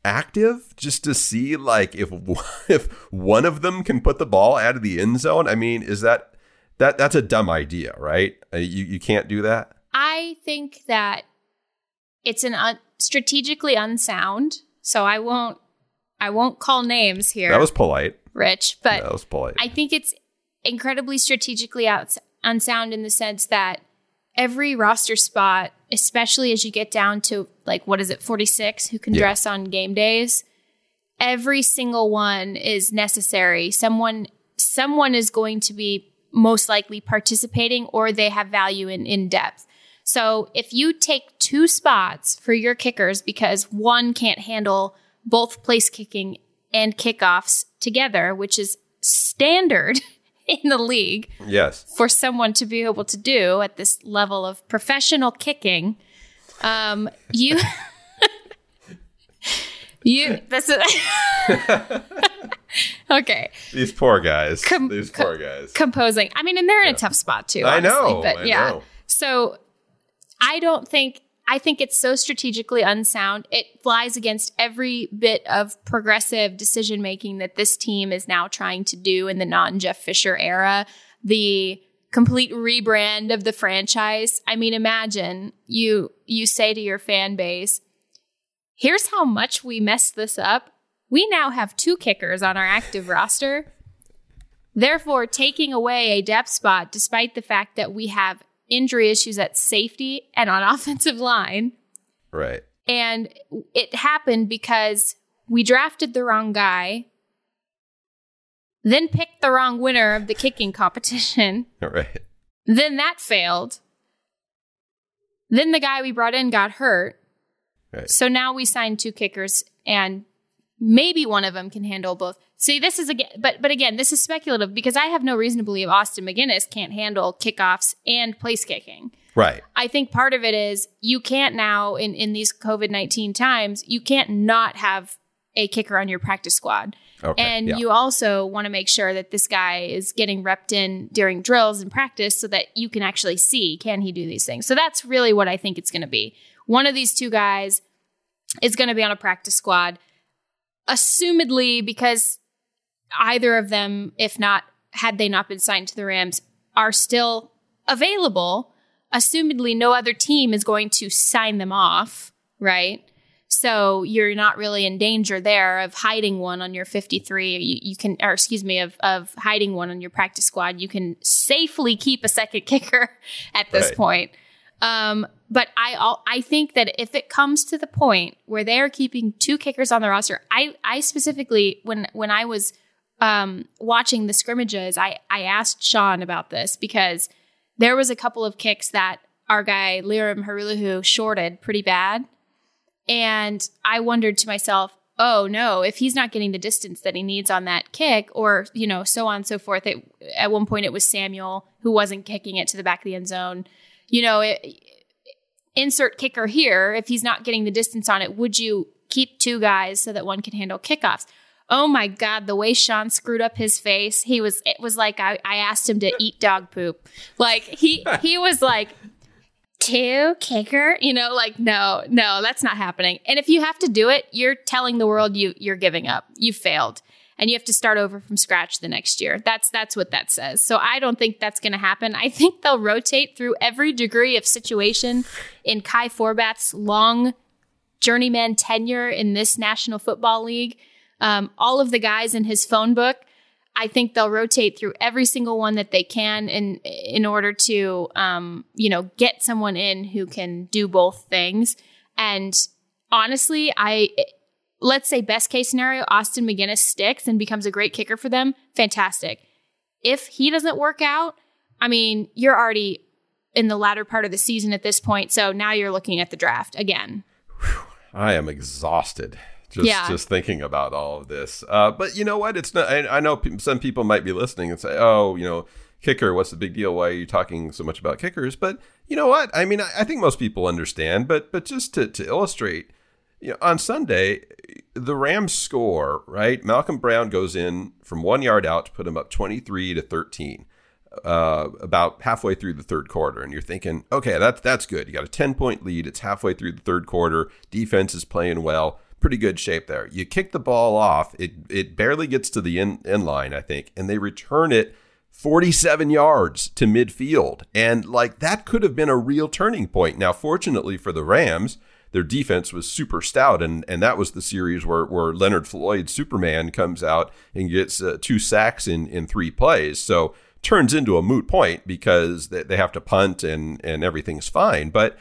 active just to see, like, if if one of them can put the ball out of the end zone? I mean, is that that that's a dumb idea, right? Uh, You you can't do that. I think that it's an un- strategically unsound. So I won't I won't call names here, That was polite. Rich, but That was polite. I think it's incredibly strategically outs unsound in the sense that every roster spot, especially as you get down to like what is it, 46 who can Yeah. dress on game days, every single one is necessary. Someone someone is going to be most likely participating or they have value in in depth. So if you take two spots for your kickers because one can't handle both place kicking and kickoffs together, which is standard in the league yes. for someone to be able to do at this level of professional kicking, um, you you this is okay. These poor guys. Com- These poor guys. composing. I mean, and they're in a tough spot too. I know, but I yeah. know. So I don't think I think it's so strategically unsound. It flies against every bit of progressive decision making that this team is now trying to do in the non Jeff Fisher era. The complete rebrand of the franchise. I mean, imagine you you say to your fan base, Here's how much we messed this up. We now have two kickers on our active roster. Therefore, taking away a depth spot, despite the fact that we have injury issues at safety and on offensive line. Right. And it happened because we drafted the wrong guy, then picked the wrong winner of the kicking competition. Right. Then that failed. Then the guy we brought in got hurt. Right. So now we signed two kickers and maybe one of them can handle both. See, this is again, but but again, this is speculative because I have no reason to believe Austin MacGinnis can't handle kickoffs and place kicking. Right. I think part of it is you can't now in in these COVID nineteen times you can't not have a kicker on your practice squad. Okay, and yeah. you also want to make sure that this guy is getting repped in during drills and practice so that you can actually see can he do these things. So that's really what I think it's going to be. One of these two guys is going to be on a practice squad, assumedly because either of them, if not had they not been signed to the Rams, are still available. Assumedly, no other team is going to sign them off, right? So you're not really in danger there of hiding one on your 53. You, you can, or excuse me, of, of hiding one on your practice squad. You can safely keep a second kicker at this Right. point. Um, but I, I think that if it comes to the point where they are keeping two kickers on the roster, I, I specifically when when I was um, watching the scrimmages, I, I asked Sean about this because there was a couple of kicks that our guy Lirim Hajrullahu shorted pretty bad. And I wondered to myself, oh no, if he's not getting the distance that he needs on that kick, or, you know, so on and so forth. It, at one point, it was Samuel who wasn't kicking it to the back of the end zone. You know, it, insert kicker here. If he's not getting the distance on it, would you keep two guys so that one can handle kickoffs? Oh my God, the way Sean screwed up his face, he was, it was like I, I asked him to eat dog poop. Like he, he was like, two kicker you know like no no that's not happening and if you have to do it you're telling the world you you're giving up you failed and you have to start over from scratch the next year. That's that's what that says. So i don't think that's going to happen. I think they'll rotate through every degree of situation in kai forbath's long journeyman tenure in this national football league. Um, all of the guys in his phone book I think they'll rotate through every single one that they can in in order to um, you know get someone in who can do both things. And honestly, I let's say best case scenario, Austin MacGinnis sticks and becomes a great kicker for them. Fantastic. If he doesn't work out, I mean, you're already in the latter part of the season at this point, so now you're looking at the draft again. I am exhausted just Yeah. just thinking about all of this. Uh, but you know what? It's not. I, I know pe- some people might be listening and say, "Oh, you know, kicker. What's the big deal? Why are you talking so much about kickers?" But you know what? I mean, I, I think most people understand. But but just to to illustrate, you know, on Sunday, the Rams score right. Malcolm Brown goes in from one yard out to put him up twenty three to thirteen uh, about halfway through the third quarter, and you're thinking, okay, that's that's good. You got a ten point lead. It's halfway through the third quarter. Defense is playing well. Pretty good shape there. You kick the ball off. It it barely gets to the end, end line, I think, and they return it 47 yards to midfield, and like that could have been a real turning point. Now, fortunately for the Rams. Their defense was super stout, and, and that was the series where, where Leonard Floyd, Superman, comes out and gets uh, two sacks in, in three plays. So turns into a moot point because they, they have to punt and and everything's fine. But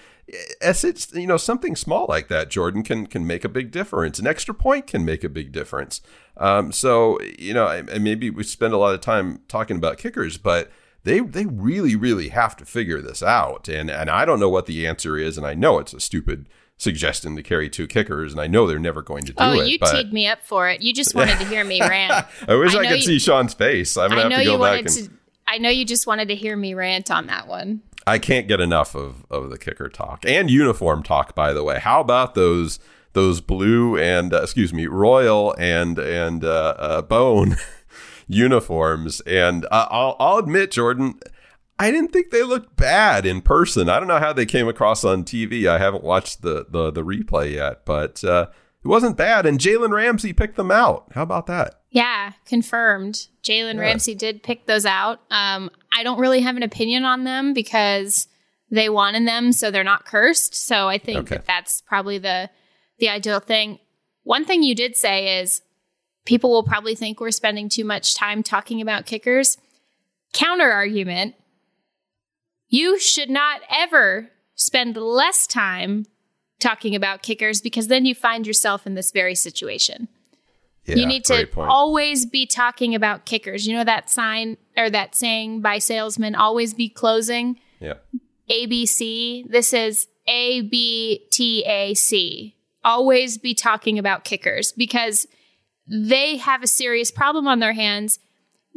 as it's you know something small like that, Jordan can can make a big difference. An extra point can make a big difference. Um, so you know, and maybe we spend a lot of time talking about kickers, but they they really really have to figure this out. And and I don't know what the answer is, and I know it's a stupid suggestion to carry two kickers, and I know they're never going to do oh, it. you but teed me up for it. You just wanted to hear me rant. I wish I I, could you- see Sean's face. I'm gonna I have to go you back and. to. I know you just wanted to hear me rant on that one. I can't get enough of, of the kicker talk and uniform talk. By the way, how about those those blue and uh, excuse me royal and and uh, uh, bone uniforms? And uh, I'll I'll admit, Jordan, I didn't think they looked bad in person. I don't know how they came across on TV. I haven't watched the the, the replay yet, but uh, it wasn't bad. And Jalen Ramsey picked them out. How about that? Yeah, confirmed. Jalen Ramsey did pick those out. Um, I don't really have an opinion on them because they wanted them, so they're not cursed. So I think Okay. that that's probably the the ideal thing. One thing you did say is people will probably think we're spending too much time talking about kickers. Counter argument you should not ever spend less time talking about kickers because then you find yourself in this very situation. Yeah, you need to always be talking about kickers. You know that sign or that saying by salesmen, always be closing? yeah. ABC. This is A B T A C. Always be talking about kickers because they have a serious problem on their hands.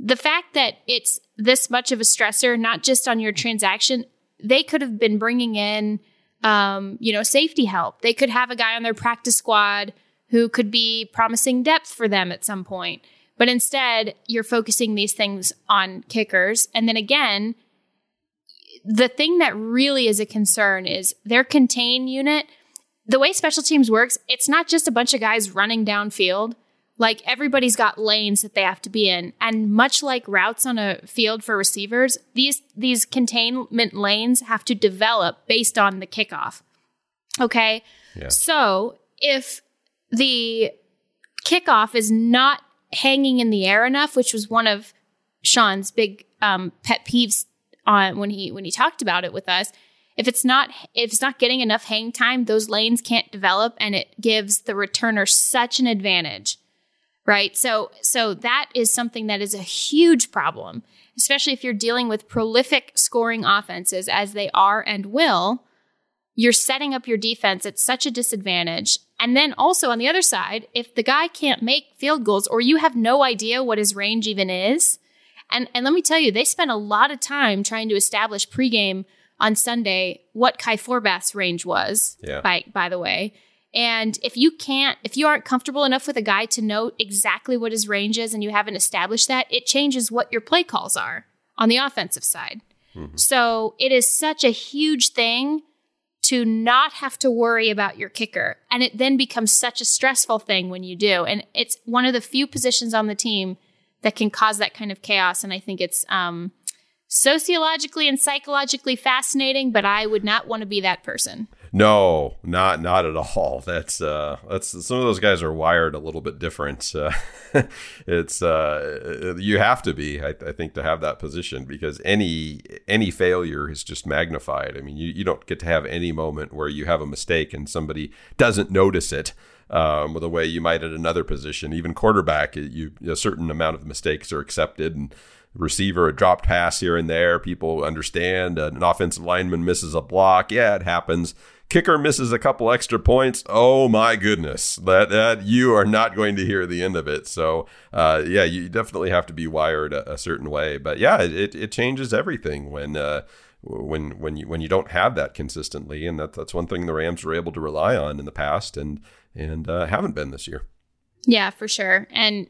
The fact that it's this much of a stressor, not just on your transaction, they could have been bringing in, um, you know, safety help. They could have a guy on their practice squad who could be promising depth for them at some point. But instead, you're focusing these things on kickers. And then again, the thing that really is a concern is their contain unit. The way special teams works, it's not just a bunch of guys running downfield. Like everybody's got lanes that they have to be in, and much like routes on a field for receivers, these these containment lanes have to develop based on the kickoff. Okay, Yeah. so if the kickoff is not hanging in the air enough, which was one of Sean's big um, pet peeves on when he when he talked about it with us. If it's not if it's not getting enough hang time, those lanes can't develop, and it gives the returner such an advantage, right? So so that is something that is a huge problem, especially if you're dealing with prolific scoring offenses as they are and will. You're setting up your defense at such a disadvantage. And then also on the other side, if the guy can't make field goals or you have no idea what his range even is, and and let me tell you, they spent a lot of time trying to establish pregame on Sunday what Kai Forbath's range was. Yeah. By by the way, and if you can't, if you aren't comfortable enough with a guy to know exactly what his range is, and you haven't established that, it changes what your play calls are on the offensive side. So it is such a huge thing to not have to worry about your kicker. And it then becomes such a stressful thing when you do. And it's one of the few positions on the team that can cause that kind of chaos. And I think it's um, sociologically and psychologically fascinating, but I would not want to be that person. No, not not at all. That's uh, that's some of those guys are wired a little bit different. Uh, it's uh, you have to be, I, I think, to have that position because any any failure is just magnified. I mean, you, you don't get to have any moment where you have a mistake and somebody doesn't notice it. Um, the way you might at another position, even quarterback, you a certain amount of mistakes are accepted and receiver a dropped pass here and there people understand an offensive lineman misses a block yeah it happens kicker misses a couple extra points oh my goodness that that you are not going to hear the end of it so uh, yeah you definitely have to be wired a, a certain way but yeah it, it changes everything when uh, when when you when you don't have that consistently and that that's one thing the Rams were able to rely on in the past and and uh, haven't been this year Yeah, for sure. And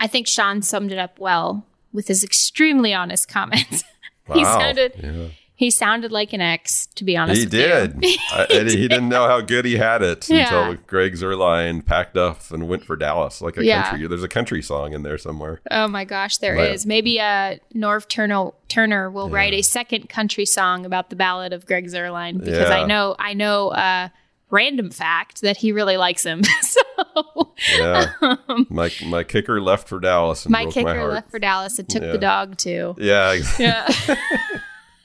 I think Sean summed it up well with his extremely honest comments. he Wow. sounded Yeah. He sounded like an ex, to be honest. He with you. did. I- and he didn't know how good he had it Yeah. until Greg Zuerlein packed up and went for Dallas like a Yeah. country. There's a country song in there somewhere. Oh my gosh, there is. Right. Maybe uh, Norv Turner Turner will write a second country song about the ballad of Greg Zuerlein because Yeah. I know I know uh, random fact that he really likes him. so Yeah. my my kicker left for Dallas and my kicker my left for Dallas and took Yeah. the dog too. Yeah. Yeah.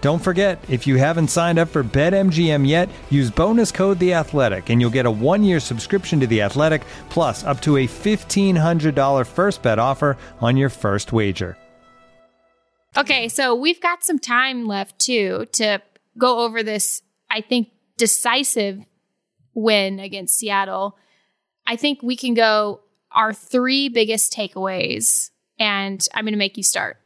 Don't forget, if you haven't signed up for BetMGM yet, use bonus code The Athletic, and you'll get a one-year subscription to The Athletic, plus up to a fifteen hundred dollar first bet offer on your first wager. Okay, so we've got some time left too to go over this. I think decisive win against Seattle. I think we can go our three biggest takeaways, and I'm going to make you start.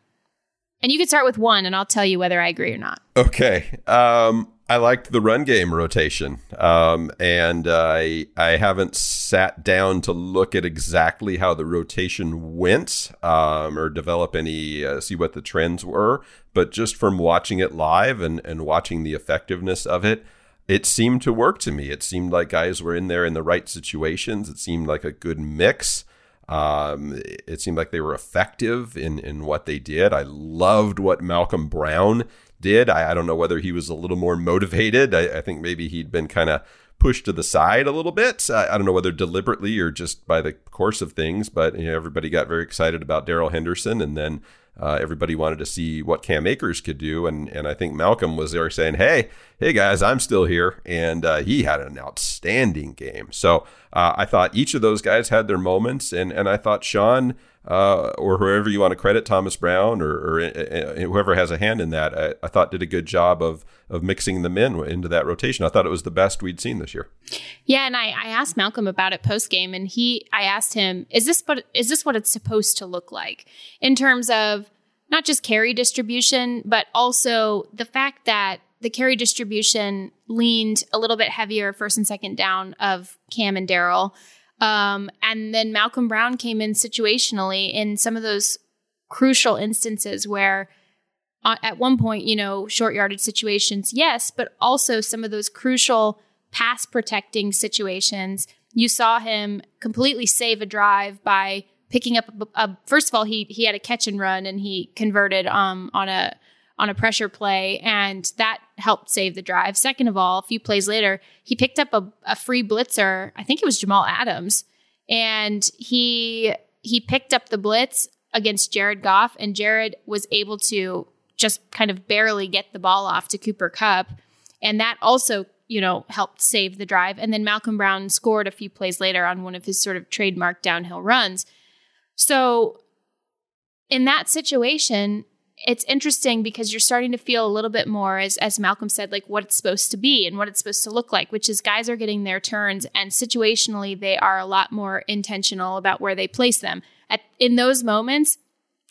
And you can start with one, and I'll tell you whether I agree or not. Okay. Um, I liked the run game rotation, um, and I I haven't sat down to look at exactly how the rotation went um, or develop any uh, see what the trends were. But just from watching it live and and watching the effectiveness of it, it seemed to work to me. It seemed like guys were in there in the right situations. It seemed like a good mix. Um, it seemed like they were effective in in what they did. I loved what Malcolm Brown did. I, I don't know whether he was a little more motivated. I, I think maybe he'd been kind of pushed to the side a little bit. I, I, don't know whether deliberately or just by the course of things, but you know, everybody got very excited about Darrell Henderson, and then uh, everybody wanted to see what Cam Akers could do, and and I think Malcolm was there saying, "Hey, hey guys, I'm still here," and uh, he had an outstanding game. So uh, I thought each of those guys had their moments, and and I thought Sean uh, or whoever you want to credit, Thomas Brown or, or uh, uh, whoever has a hand in that, I, I, thought did a good job of of mixing them in into that rotation. I thought it was the best we'd seen this year. Yeah, and I, I asked Malcolm about it post game, and he, I asked him, is this what is this what it's supposed to look like in terms of not just carry distribution, but also the fact that the carry distribution leaned a little bit heavier first and second down of Cam and Darrell. Um, and then Malcolm Brown came in situationally in some of those crucial instances where uh, at one point, you know, short yardage situations, yes, but also some of those crucial pass protecting situations. You saw him completely save a drive by picking up a, a, first of all he he had a catch and run and he converted um on a on a pressure play, and that helped save the drive. Second of all, a few plays later, he picked up a, a free blitzer. I think it was Jamal Adams, and he he picked up the blitz against Jared Goff, and Jared was able to just kind of barely get the ball off to Cooper Kupp, and that also you know helped save the drive. And then Malcolm Brown scored a few plays later on one of his sort of trademark downhill runs. So in that situation, it's interesting because you're starting to feel a little bit more as as Malcolm said like what it's supposed to be and what it's supposed to look like which is guys are getting their turns and situationally they are a lot more intentional about where they place them. At in those moments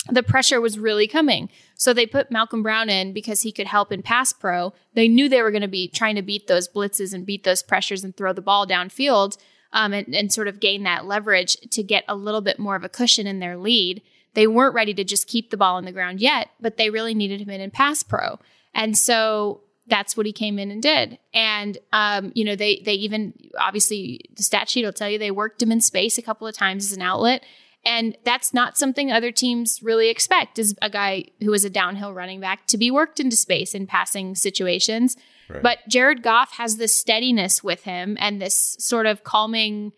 the pressure was really coming. So they put Malcolm Brown in because he could help in pass pro. They knew they were going to be trying to beat those blitzes and beat those pressures and throw the ball downfield um, and, and sort of gain that leverage to get a little bit more of a cushion in their lead they weren't ready to just keep the ball on the ground yet, but they really needed him in in pass pro. And so that's what he came in and did. And um, you know, they they even obviously the stat sheet will tell you they worked him in space a couple of times as an outlet. And that's not something other teams really expect is a guy who is a downhill running back to be worked into space in passing situations. Right. But Jared Goff has this steadiness with him and this sort of calming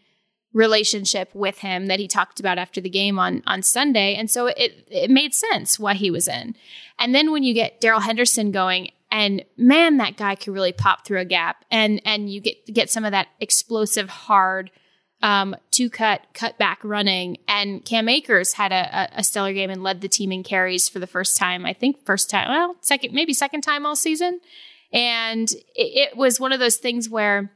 relationship with him that he talked about after the game on on Sunday. And so it it made sense why he was in. And then when you get Darrell Henderson going and man that guy could really pop through a gap and and you get get some of that explosive hard um, two cut cut back running. And Cam Akers had a, a, stellar game and led the team in carries for the first time I think first time well second maybe second time all season. And it, it was one of those things where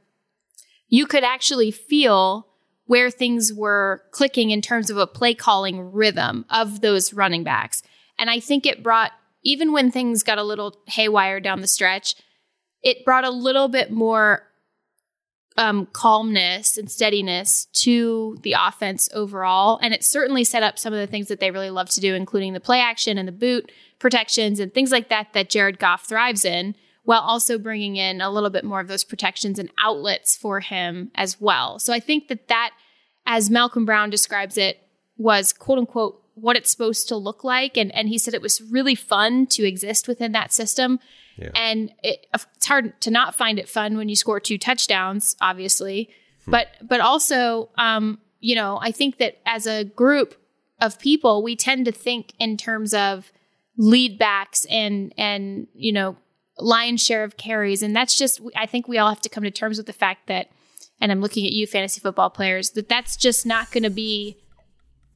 you could actually feel where things were clicking in terms of a play calling rhythm of those running backs. And I think it brought, even when things got a little haywire down the stretch, it brought a little bit more um, calmness and steadiness to the offense overall. And it certainly set up some of the things that they really love to do, including the play action and the boot protections and things like that that Jared Goff thrives in while also bringing in a little bit more of those protections and outlets for him as well. So I think that that, as Malcolm Brown describes it, was quote unquote what it's supposed to look like. And, and he said it was really fun to exist within that system. Yeah. And it, it's hard to not find it fun when you score two touchdowns, obviously. Hmm. But but also, um, you know, I think that as a group of people, we tend to think in terms of lead backs and and you know lion's share of carries. And that's just, I think we all have to come to terms with the fact that, and I'm looking at you, fantasy football players, that that's just not going to be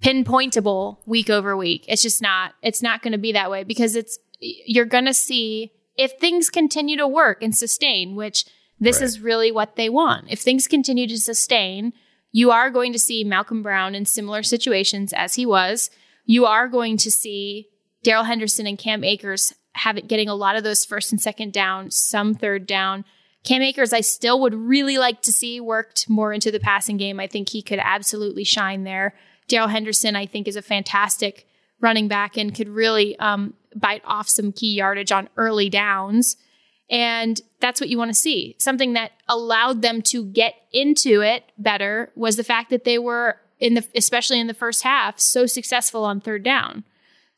pinpointable week over week. It's just not, it's not going to be that way because it's, you're going to see if things continue to work and sustain, which this right. is really what they want. If things continue to sustain, you are going to see Malcolm Brown in similar situations as he was. You are going to see Darrell Henderson and Cam Akers have it getting a lot of those first and second down, some third down. Cam Akers, I still would really like to see worked more into the passing game. I think he could absolutely shine there. Darrell Henderson, I think, is a fantastic running back and could really um, bite off some key yardage on early downs. And that's what you want to see. Something that allowed them to get into it better was the fact that they were in the especially in the first half so successful on third down.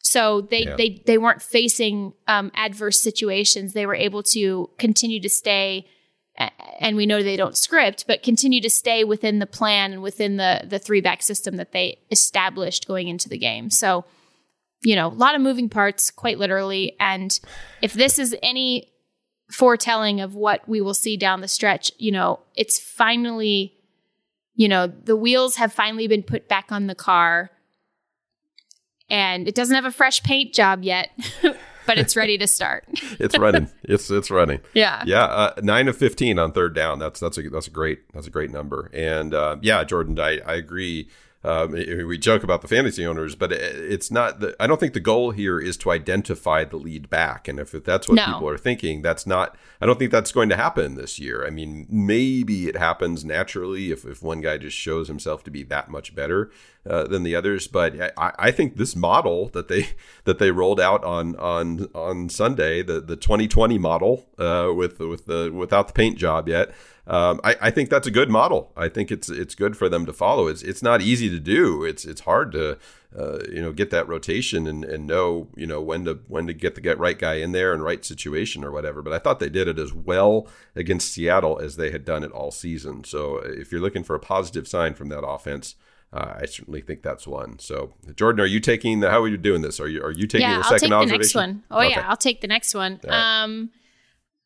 So they yeah. they they weren't facing um, adverse situations. They were able to continue to stay and we know they don't script, but continue to stay within the plan and within the the three back system that they established going into the game. So, you know, a lot of moving parts, quite literally. And if this is any foretelling of what we will see down the stretch, you know, it's finally, you know, the wheels have finally been put back on the car. And it doesn't have a fresh paint job yet. but it's ready to start. it's running. It's it's running. Yeah. Yeah. Uh, nine of fifteen on third down. That's that's a that's a great that's a great number. And uh, yeah, Jordan, I I agree. Um, we joke about the fantasy owners, but it's not. The, I don't think the goal here is to identify the lead back, and if, that's what no. people are thinking, that's not. I don't think that's going to happen this year. I mean, maybe it happens naturally if, if one guy just shows himself to be that much better uh, than the others. But I, I think this model that they that they rolled out on on on Sunday, the the 2020 model uh, with with the without the paint job yet um, I, I, think that's a good model. I think it's it's good for them to follow. It's it's not easy to do. It's it's hard to uh, you know get that rotation and, and know you know when to when to get the get right guy in there and right situation or whatever. But I thought they did it as well against Seattle as they had done it all season. So if you're looking for a positive sign from that offense. Uh, I certainly think that's one. So, Jordan, are you taking the? How are you doing this? Are you are you taking yeah, the I'll second I'll take the next one. Oh okay. yeah, I'll take the next one. Right. Um,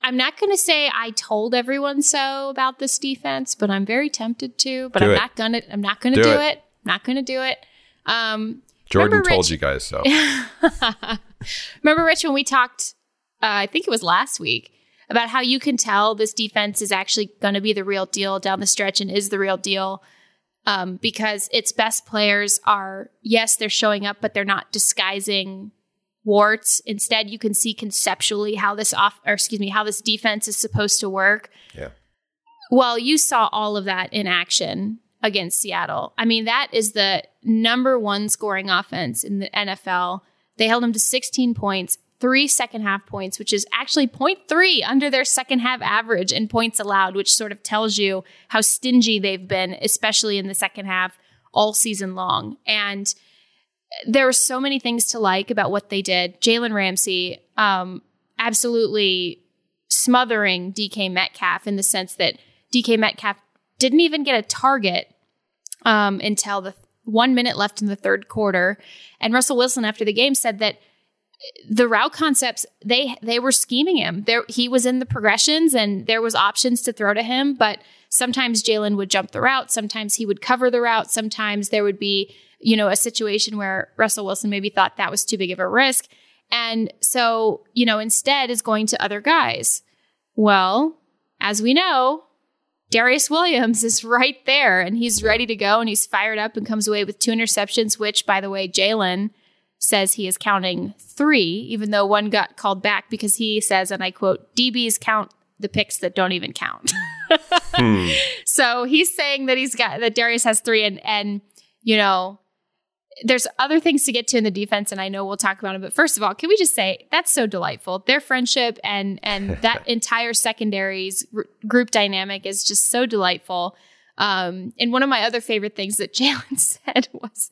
I'm not going to say I told everyone so about this defense, but I'm very tempted to. But do I'm it. not gonna. I'm not going to do, do, it. it. Not going to do it. Um, Jordan told Rich, you guys so. remember, Rich, when we talked? Uh, I think it was last week about how you can tell this defense is actually going to be the real deal down the stretch and is the real deal um, because its best players are yes, they're showing up, but they're not disguising warts. Instead, you can see conceptually how this off or excuse me, how this defense is supposed to work. Yeah. Well, you saw all of that in action against Seattle. I mean, that is the number one scoring offense in the NFL. They held them to 16 points, three second half points, which is actually 0.3 under their second half average in points allowed, which sort of tells you how stingy they've been, especially in the second half all season long. And there were so many things to like about what they did. Jalen Ramsey, um, absolutely smothering DK Metcalf in the sense that DK Metcalf didn't even get a target um, until the one minute left in the third quarter. And Russell Wilson, after the game, said that the route concepts they they were scheming him. There he was in the progressions and there was options to throw to him, but sometimes Jalen would jump the route, sometimes he would cover the route, sometimes there would be you know, a situation where Russell Wilson maybe thought that was too big of a risk. And so, you know, instead is going to other guys. Well, as we know, Darious Williams is right there and he's ready to go and he's fired up and comes away with two interceptions, which, by the way, Jalen says he is counting three, even though one got called back because he says, and I quote, DBs count the picks that don't even count. hmm. So he's saying that he's got that Darius has three and and you know there's other things to get to in the defense, and I know we'll talk about it. But first of all, can we just say that's so delightful? Their friendship and and that entire secondaries r- group dynamic is just so delightful. Um, and one of my other favorite things that Jalen said was,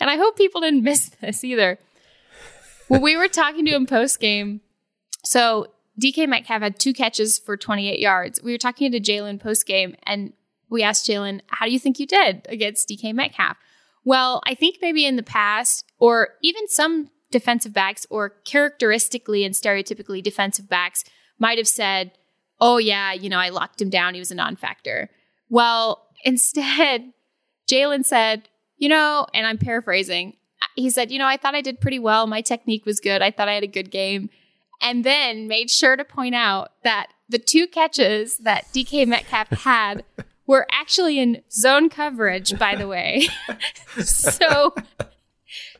and I hope people didn't miss this either. When we were talking to him post game, so DK Metcalf had two catches for 28 yards. We were talking to Jalen post game, and we asked Jalen, "How do you think you did against DK Metcalf?" Well, I think maybe in the past, or even some defensive backs, or characteristically and stereotypically defensive backs, might have said, oh, yeah, you know, I locked him down. He was a non factor. Well, instead, Jalen said, you know, and I'm paraphrasing, he said, you know, I thought I did pretty well. My technique was good. I thought I had a good game. And then made sure to point out that the two catches that DK Metcalf had were actually in zone coverage, by the way. so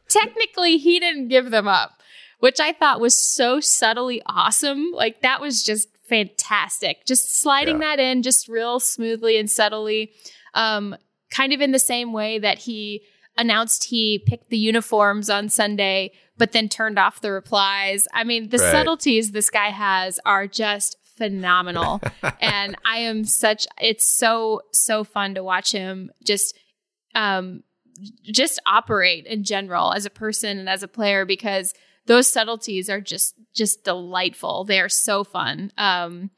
technically, he didn't give them up, which I thought was so subtly awesome. Like, that was just fantastic. Just sliding yeah. that in just real smoothly and subtly. Um, kind of in the same way that he announced he picked the uniforms on Sunday, but then turned off the replies. I mean, the right. subtleties this guy has are just phenomenal. and I am such it's so so fun to watch him just um just operate in general as a person and as a player because those subtleties are just just delightful. They are so fun. Um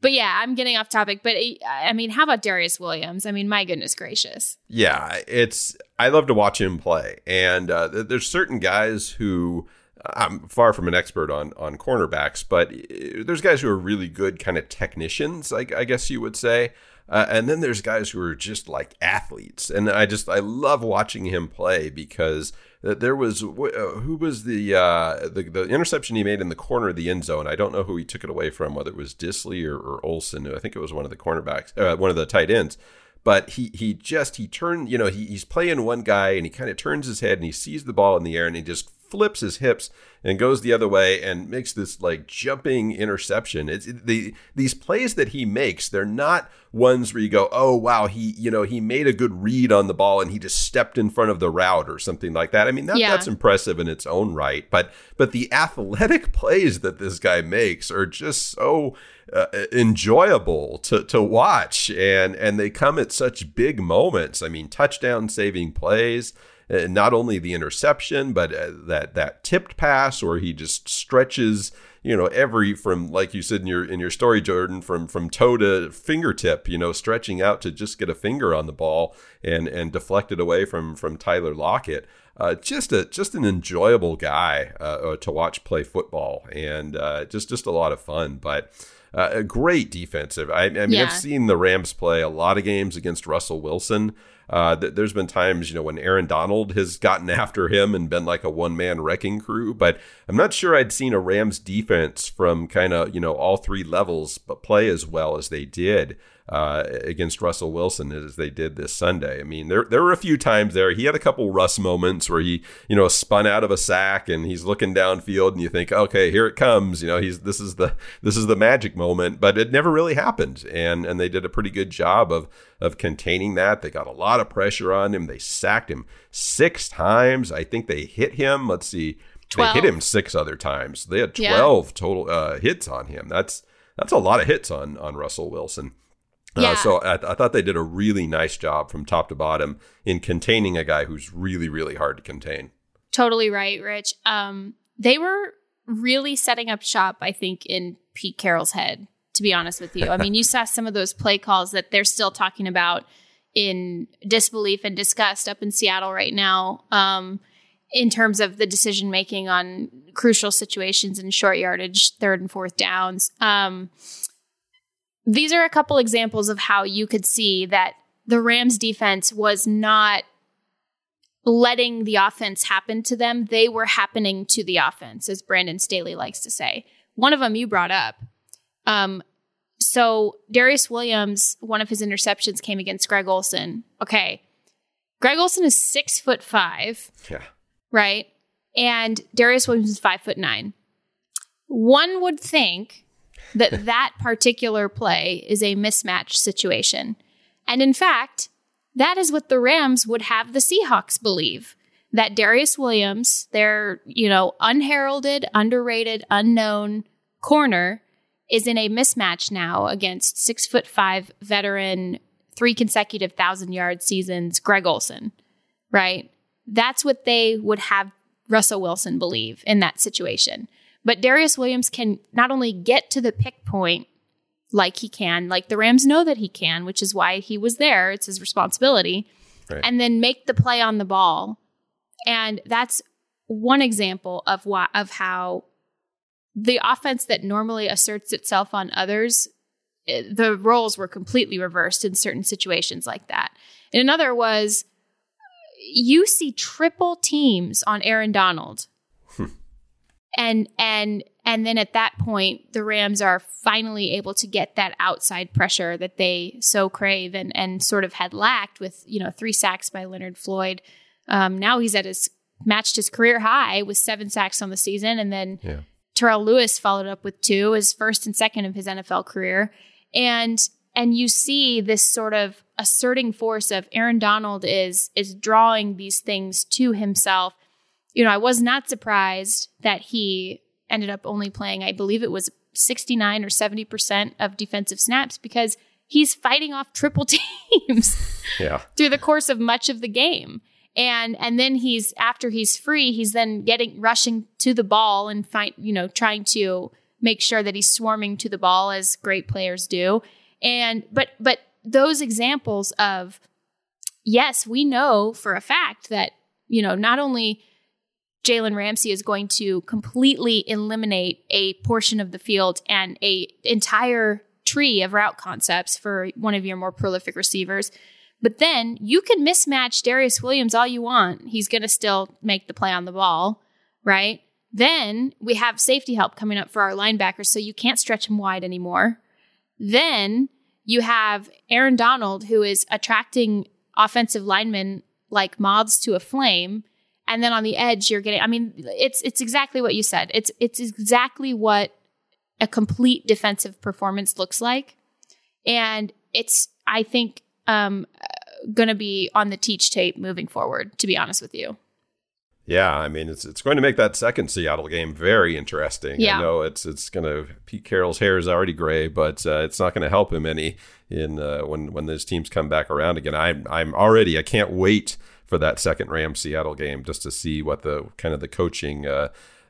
but yeah, I'm getting off topic. But I mean, how about Darious Williams? I mean, my goodness gracious. Yeah, it's I love to watch him play, and uh, there's certain guys who I'm far from an expert on on cornerbacks, but uh, there's guys who are really good kind of technicians, I, I guess you would say. Uh, and then there's guys who are just like athletes, and I just I love watching him play because there was uh, who was the, uh, the the interception he made in the corner of the end zone. I don't know who he took it away from, whether it was Dissly or, or Olsen. I think it was one of the cornerbacks, uh, one of the tight ends but he he just he turned you know he, he's playing one guy and he kind of turns his head and he sees the ball in the air and he just flips his hips and goes the other way and makes this like jumping interception. It's the these plays that he makes, they're not ones where you go, "Oh wow, he you know, he made a good read on the ball and he just stepped in front of the route or something like that." I mean, that, yeah. that's impressive in its own right, but but the athletic plays that this guy makes are just so uh, enjoyable to, to watch and and they come at such big moments. I mean, touchdown saving plays uh, not only the interception, but uh, that that tipped pass, or he just stretches, you know, every from like you said in your in your story, Jordan, from from toe to fingertip, you know, stretching out to just get a finger on the ball and and deflect it away from from Tyler Lockett. Uh, just a just an enjoyable guy uh, uh to watch play football, and uh, just just a lot of fun. But uh, a great defensive. I, I mean, yeah. I've seen the Rams play a lot of games against Russell Wilson. Uh, th- there's been times, you know, when Aaron Donald has gotten after him and been like a one man wrecking crew, but I'm not sure I'd seen a Rams defense from kind of, you know, all three levels, but play as well as they did uh, against Russell Wilson as they did this Sunday. I mean, there there were a few times there. He had a couple Russ moments where he, you know, spun out of a sack and he's looking downfield, and you think, okay, here it comes. You know, he's this is the this is the magic moment, but it never really happened. And and they did a pretty good job of of containing that. They got a lot of pressure on him. They sacked him six times. I think they hit him. Let's see. 12. They hit him six other times. They had 12 yeah. total uh, hits on him. That's that's a lot of hits on on Russell Wilson. Uh, yeah. Uh, so I, I, thought they did a really nice job from top to bottom in containing a guy who's really, really hard to contain. Totally right, Rich. Um, they were really setting up shop, I think, in Pete Carroll's head, to be honest with you. I mean, you saw some of those play calls that they're still talking about in disbelief and disgust up in Seattle right now. Um, in terms of the decision making on crucial situations and short yardage, third and fourth downs. Um, these are a couple examples of how you could see that the Rams defense was not letting the offense happen to them. They were happening to the offense, as Brandon Staley likes to say. One of them you brought up. Um, so Darious Williams, one of his interceptions came against Greg Olsen. Okay. Greg Olsen is six foot five. Yeah. Right. And Darious Williams is five foot nine. One would think that that particular play is a mismatch situation. And in fact, that is what the Rams would have the Seahawks believe that Darious Williams, their, you know, unheralded, underrated, unknown corner, is in a mismatch now against six foot five veteran, three consecutive thousand yard seasons, Greg Olsen, right? That's what they would have Russell Wilson believe in that situation. But Darious Williams can not only get to the pick point like he can, like the Rams know that he can, which is why he was there. It's his responsibility. Right. And then make the play on the ball. And that's one example of why of how the offense that normally asserts itself on others, eh, the roles were completely reversed in certain situations like that. And another was you see triple teams on Aaron Donald. And and and then at that point the Rams are finally able to get that outside pressure that they so crave and and sort of had lacked with, you know, three sacks by Leonard Floyd. Um, now he's at his matched his career high with seven sacks on the season. And then yeah. Terrell Lewis followed up with two, his first and second of his NFL career. And and you see this sort of asserting force of Aaron Donald is is drawing these things to himself. You know, I was not surprised that he ended up only playing, I believe it was 69 or 70% of defensive snaps because he's fighting off triple teams yeah. through the course of much of the game and and then he's after he's free he's then getting rushing to the ball and find you know trying to make sure that he's swarming to the ball as great players do and but but those examples of yes we know for a fact that you know not only Jalen Ramsey is going to completely eliminate a portion of the field and a entire tree of route concepts for one of your more prolific receivers but then you can mismatch Darious Williams all you want. He's going to still make the play on the ball, right? Then we have safety help coming up for our linebackers, so you can't stretch him wide anymore. Then you have Aaron Donald, who is attracting offensive linemen like moths to a flame. And then on the edge, you're getting, I mean, it's it's exactly what you said. It's it's exactly what a complete defensive performance looks like. And it's, I think, um, going to be on the teach tape moving forward, to be honest with you. Yeah, I mean it's it's going to make that second Seattle game very interesting. Yeah. I know it's it's going to Pete Carroll's hair is already gray, but uh, it's not going to help him any in uh, when when those teams come back around again. I'm I'm already I can't wait for that second Rams Seattle game just to see what the kind of the coaching uh,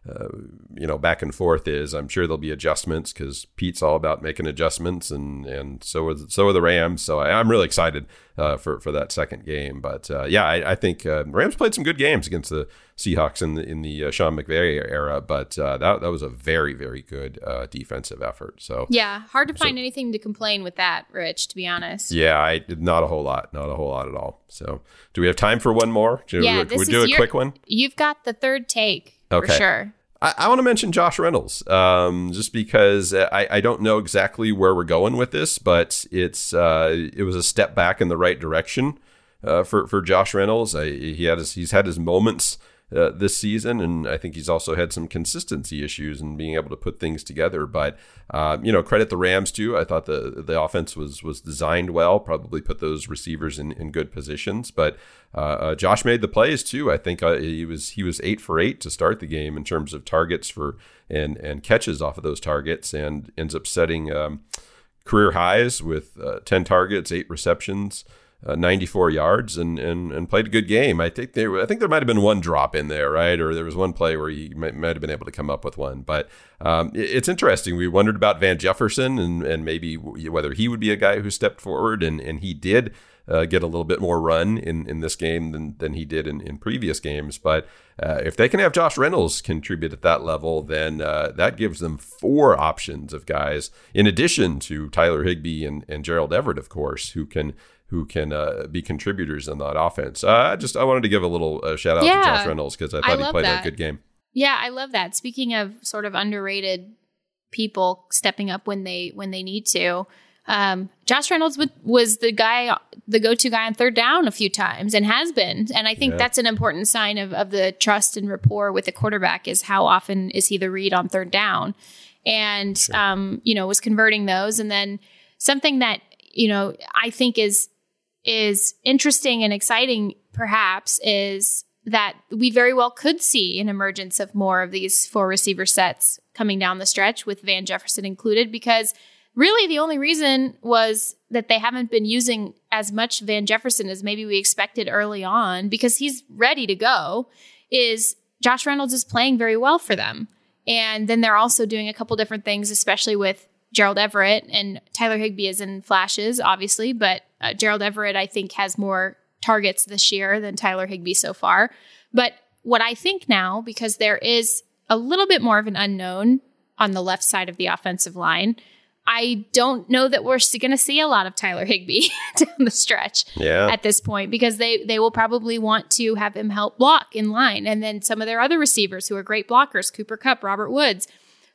uh, you know back and forth is. I'm sure there'll be adjustments because Pete's all about making adjustments, and and so are the, so are the Rams. So I, am really excited uh, for for that second game. But uh, yeah, I, I think uh, Rams played some good games against the Seahawks in the in the uh, Sean McVay era, but that that was a very very good defensive effort. So yeah, hard to find so, anything to complain with that, Rich. To be honest. Yeah, I not a whole lot, not a whole lot at all. So do we have time for one more? Should yeah, we, we do a your, quick one? You've got the third take. Okay. For sure. I, I want to mention Josh Reynolds, um, just because I, I don't know exactly where we're going with this, but it's uh, it was a step back in the right direction uh, for for Josh Reynolds. I, he had his, he's had his moments uh, this season, and I think he's also had some consistency issues and being able to put things together. But uh, you know, credit the Rams too. I thought the the offense was was designed well. Probably put those receivers in, in good positions. But uh, uh Josh made the plays too. I think uh, he was he was eight for eight to start the game in terms of targets for and and catches off of those targets, and ends up setting. Um, career highs with uh, 10 targets, eight receptions uh, 94 yards and, and and played a good game. I think there I think there might have been one drop in there, right? Or there was one play where he might, might have been able to come up with one. But um, it, it's interesting. We wondered about Van Jefferson and and maybe whether he would be a guy who stepped forward, and and he did. Uh, get a little bit more run in, in this game than, than he did in, in previous games. But uh, if they can have Josh Reynolds contribute at that level, then uh, that gives them four options of guys, in addition to Tyler Higbee and, and Gerald Everett, of course, who can who can uh, be contributors in that offense. Uh, I just I wanted to give a little uh, shout out yeah, to Josh Reynolds because I thought I he played that. a good game. Yeah, I love that. Speaking of sort of underrated people stepping up when they when they need to, um, Josh Reynolds was the guy, the go to guy on third down a few times, and has been. And I think yeah. that's an important sign of of the trust and rapport with the quarterback is how often is he the read on third down, and sure. um, you know was converting those, and then something that you know I think is is interesting and exciting, perhaps, is that we very well could see an emergence of more of these four receiver sets coming down the stretch with Van Jefferson included, because really the only reason was that they haven't been using as much Van Jefferson as maybe we expected early on because he's ready to go. Is Josh Reynolds is playing very well for them. And then they're also doing a couple different things, especially with Gerald Everett and Tyler Higbee is in flashes, obviously, but uh, Gerald Everett, I think, has more targets this year than Tyler Higbee so far. But what I think now, because there is a little bit more of an unknown on the left side of the offensive line. I don't know that we're going to see a lot of Tyler Higbee down the stretch Yeah. at this point because they they will probably want to have him help block in line, and then some of their other receivers who are great blockers, Cooper Kupp, Robert Woods.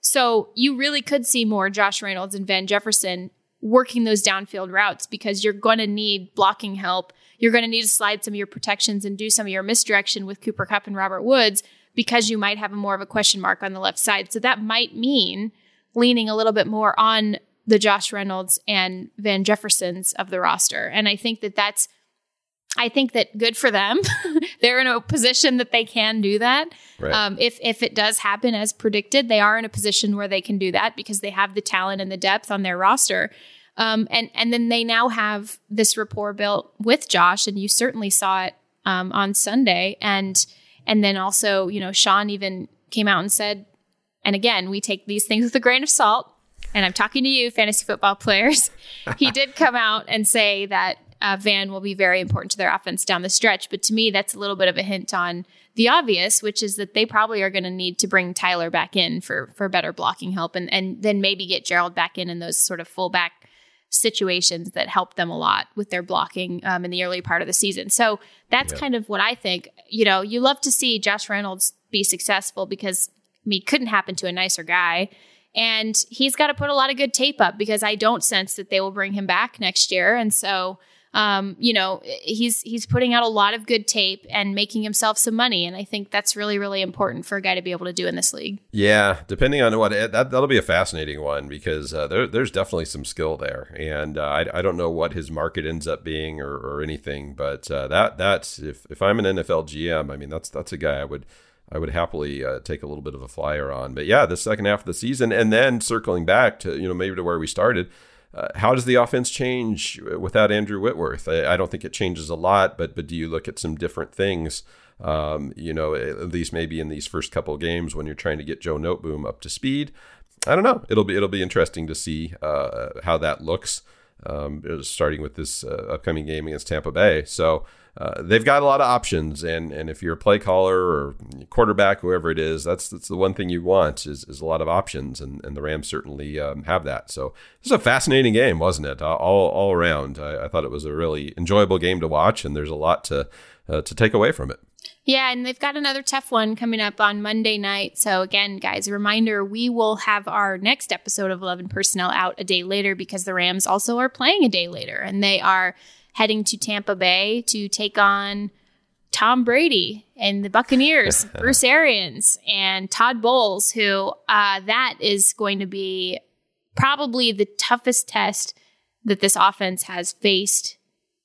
So you really could see more Josh Reynolds and Van Jefferson working those downfield routes because you're going to need blocking help. You're going to need to slide some of your protections and do some of your misdirection with Cooper Kupp and Robert Woods because you might have a more of a question mark on the left side. So that might mean leaning a little bit more on the Josh Reynolds and Van Jeffersons of the roster. And I think that that's I think that good for them. They're in a position that they can do that. Right. Um, if if it does happen as predicted, they are in a position where they can do that because they have the talent and the depth on their roster. Um, and and then they now have this rapport built with Josh, and you certainly saw it um, on Sunday. And and then also, you know, Sean even came out and said, and again, we take these things with a grain of salt. And I'm talking to you, fantasy football players. he did come out and say that uh, Van will be very important to their offense down the stretch. But to me, that's a little bit of a hint on the obvious, which is that they probably are going to need to bring Tyler back in for for better blocking help, and and then maybe get Gerald back in in those sort of fullback situations that helped them a lot with their blocking um, in the early part of the season. So that's kind of what I think. You know, you love to see Josh Reynolds be successful because I mean, couldn't happen to a nicer guy. And he's got to put a lot of good tape up because I don't sense that they will bring him back next year. And so, um, you know, he's he's putting out a lot of good tape and making himself some money. And I think that's really, really important for a guy to be able to do in this league. Yeah, depending on what that that'll be a fascinating one because uh, there, there's definitely some skill there, and uh, I, I don't know what his market ends up being or, or anything, but uh, that that's if if I'm an NFL GM, I mean that's that's a guy I would I would happily uh, take a little bit of a flyer on. But yeah, the second half of the season, and then circling back to you know maybe to where we started. Uh, how does the offense change without Andrew Whitworth? I, I don't think it changes a lot, but but do you look at some different things? Um, you know, at least maybe in these first couple games when you're trying to get Joe Noteboom up to speed. I don't know. It'll be it'll be interesting to see uh, how that looks. Um, starting with this uh, upcoming game against Tampa Bay, so uh, they've got a lot of options, and and if you're a play caller or quarterback, whoever it is, that's that's the one thing you want is, is a lot of options, and, and the Rams certainly um, have that. So this is a fascinating game, wasn't it? All all around, I, I thought it was a really enjoyable game to watch, and there's a lot to uh, to take away from it. Yeah, and they've got another tough one coming up on Monday night. So, again, guys, a reminder we will have our next episode of 11 Personnel out a day later because the Rams also are playing a day later and they are heading to Tampa Bay to take on Tom Brady and the Buccaneers, Bruce Arians, and Todd Bowles, who uh, that is going to be probably the toughest test that this offense has faced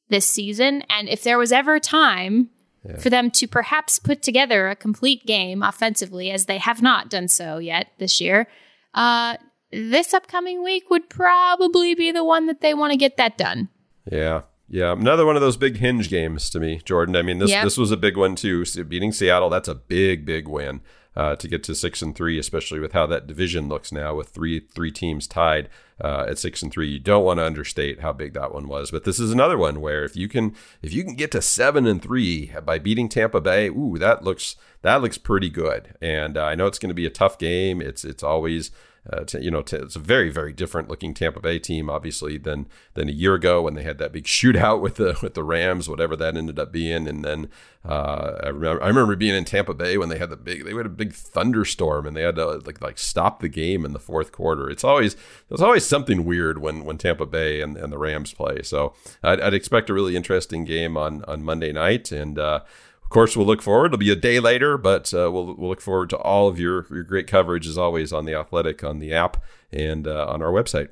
this season. And if there was ever a time for them to perhaps put together a complete game offensively, as they have not done so yet this year, uh, this upcoming week would probably be the one that they want to get that done. Yeah. Yeah, another one of those big hinge games to me, Jordan. I mean, this Yep. this was a big one too. Beating Seattle, that's a big, big win uh, to get to six and three, especially with how that division looks now, with three three teams tied uh, at six and three. You don't want to understate how big that one was. But this is another one where if you can if you can get to seven and three by beating Tampa Bay, ooh, that looks that looks pretty good. And uh, I know it's going to be a tough game. It's it's always uh, to, you know, to, it's a very, very different looking Tampa Bay team, obviously, than than a year ago when they had that big shootout with the with the Rams, whatever that ended up being. And then uh, I remember I remember being in Tampa Bay when they had the big they had a big thunderstorm and they had to like like stop the game in the fourth quarter. It's always there's always something weird when when Tampa Bay and, and the Rams play. So I'd, I'd expect a really interesting game on on Monday night and. Uh, course, we'll look forward. It'll be a day later, but uh, we'll we'll look forward to all of your your great coverage as always on the Athletic, on the app, and uh, on our website.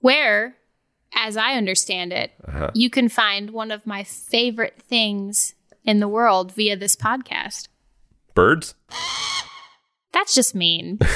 Where, as I understand it, Uh-huh. you can find one of my favorite things in the world via this podcast. Birds. That's just mean.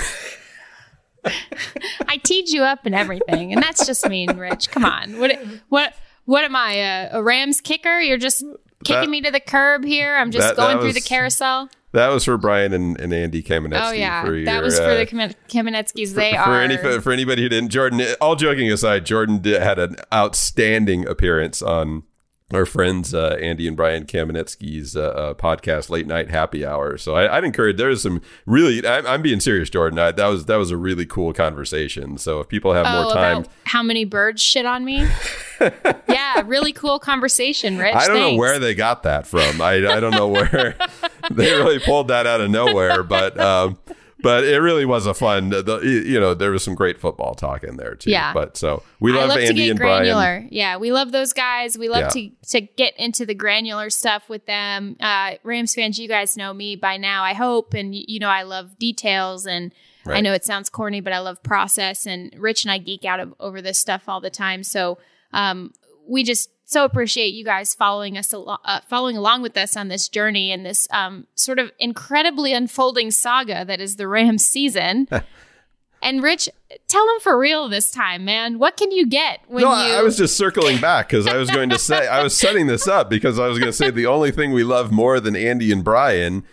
I teed you up and everything, and that's just mean, Rich. Come on. What what what am I? A, a Rams kicker? You're just kicking That- me to the curb here. I'm just that- going that through the carousel. That was for Brian and, and Andy Kamenetsky. Oh yeah, for that your, was for uh, the Kamenetskys. They for are any for anybody who didn't. Jordan, all joking aside, Jordan did, had an outstanding appearance on our friends uh, Andy and Brian Kamenetsky's uh, uh, podcast, Late Night Happy Hour. So I, would encourage. There's some really. I'm, I'm being serious, Jordan. I, that was that was a really cool conversation. So if people have oh, more time, how many birds shit on me? yeah, really cool conversation, Rich. I don't Thanks. know where they got that from. I I don't know where they really pulled that out of nowhere, but. Um, but it really was a fun. The, you know, there was some great football talk in there too. Yeah. But so we love, love Andy and granular. Brian. Yeah, we love those guys. We love Yeah. to to get into the granular stuff with them. Uh, Rams fans, you guys know me by now. I hope, and you know, I love details and. I know it sounds corny, but I love process. And Rich and I geek out of, over this stuff all the time. So um, we just so appreciate you guys following us, uh, following along with us on this journey and this um, sort of incredibly unfolding saga that is the Rams season. and Rich, tell them for real this time, man. What can you get when No, you? I was just circling back because I was going to say I was setting this up because I was going to say the only thing we love more than Andy and Brian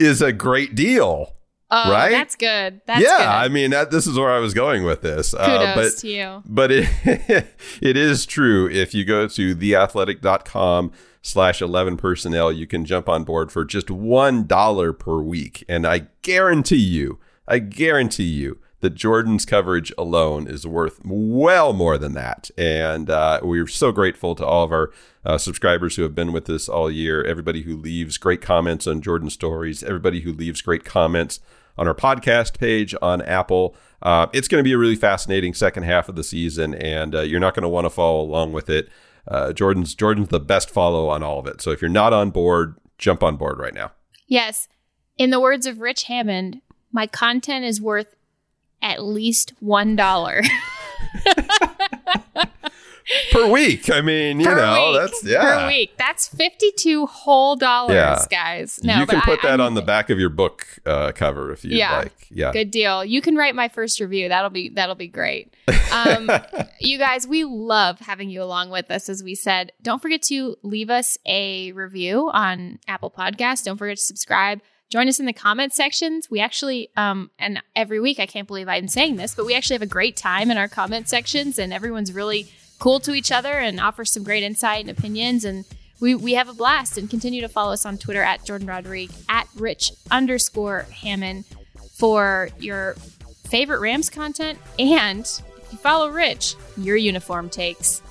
is a great deal. Oh, right? That's good. That's yeah, good. I mean that, this is where I was going with this. Kudos uh, but to you. but it it is true. If you go to theathletic.com slash 11 personnel, you can jump on board for just $1 per week. And I guarantee you, I guarantee you that Jordan's coverage alone is worth well more than that. And uh, we're so grateful to all of our uh, subscribers who have been with us all year, everybody who leaves great comments on Jordan stories, everybody who leaves great comments on our podcast page on Apple. Uh, it's going to be a really fascinating second half of the season, and uh, you're not going to want to follow along with it. Uh, Jordan's Jordan's the best follow on all of it. So if you're not on board, jump on board right now. Yes. In the words of Rich Hammond, my content is worth at least one dollar Per week, I mean, you per know, week. that's yeah. per week. That's fifty-two whole dollars, Yeah. guys. No, you can put I- that I'm- on the back of your book uh, cover if you'd Yeah. like. Yeah. Good deal. You can write my first review. That'll be that'll be great. Um, you guys, we love having you along with us. As we said, don't forget to leave us a review on Apple Podcasts. Don't forget to subscribe. Join us in the comment sections. We actually, um, and every week, I can't believe I'm saying this, but we actually have a great time in our comment sections, and everyone's really cool to each other and offers some great insight and opinions. And we, we have a blast. And continue to follow us on Twitter at Jordan Rodrigue, at Rich underscore Hammond for your favorite Rams content and if you follow Rich, your uniform takes.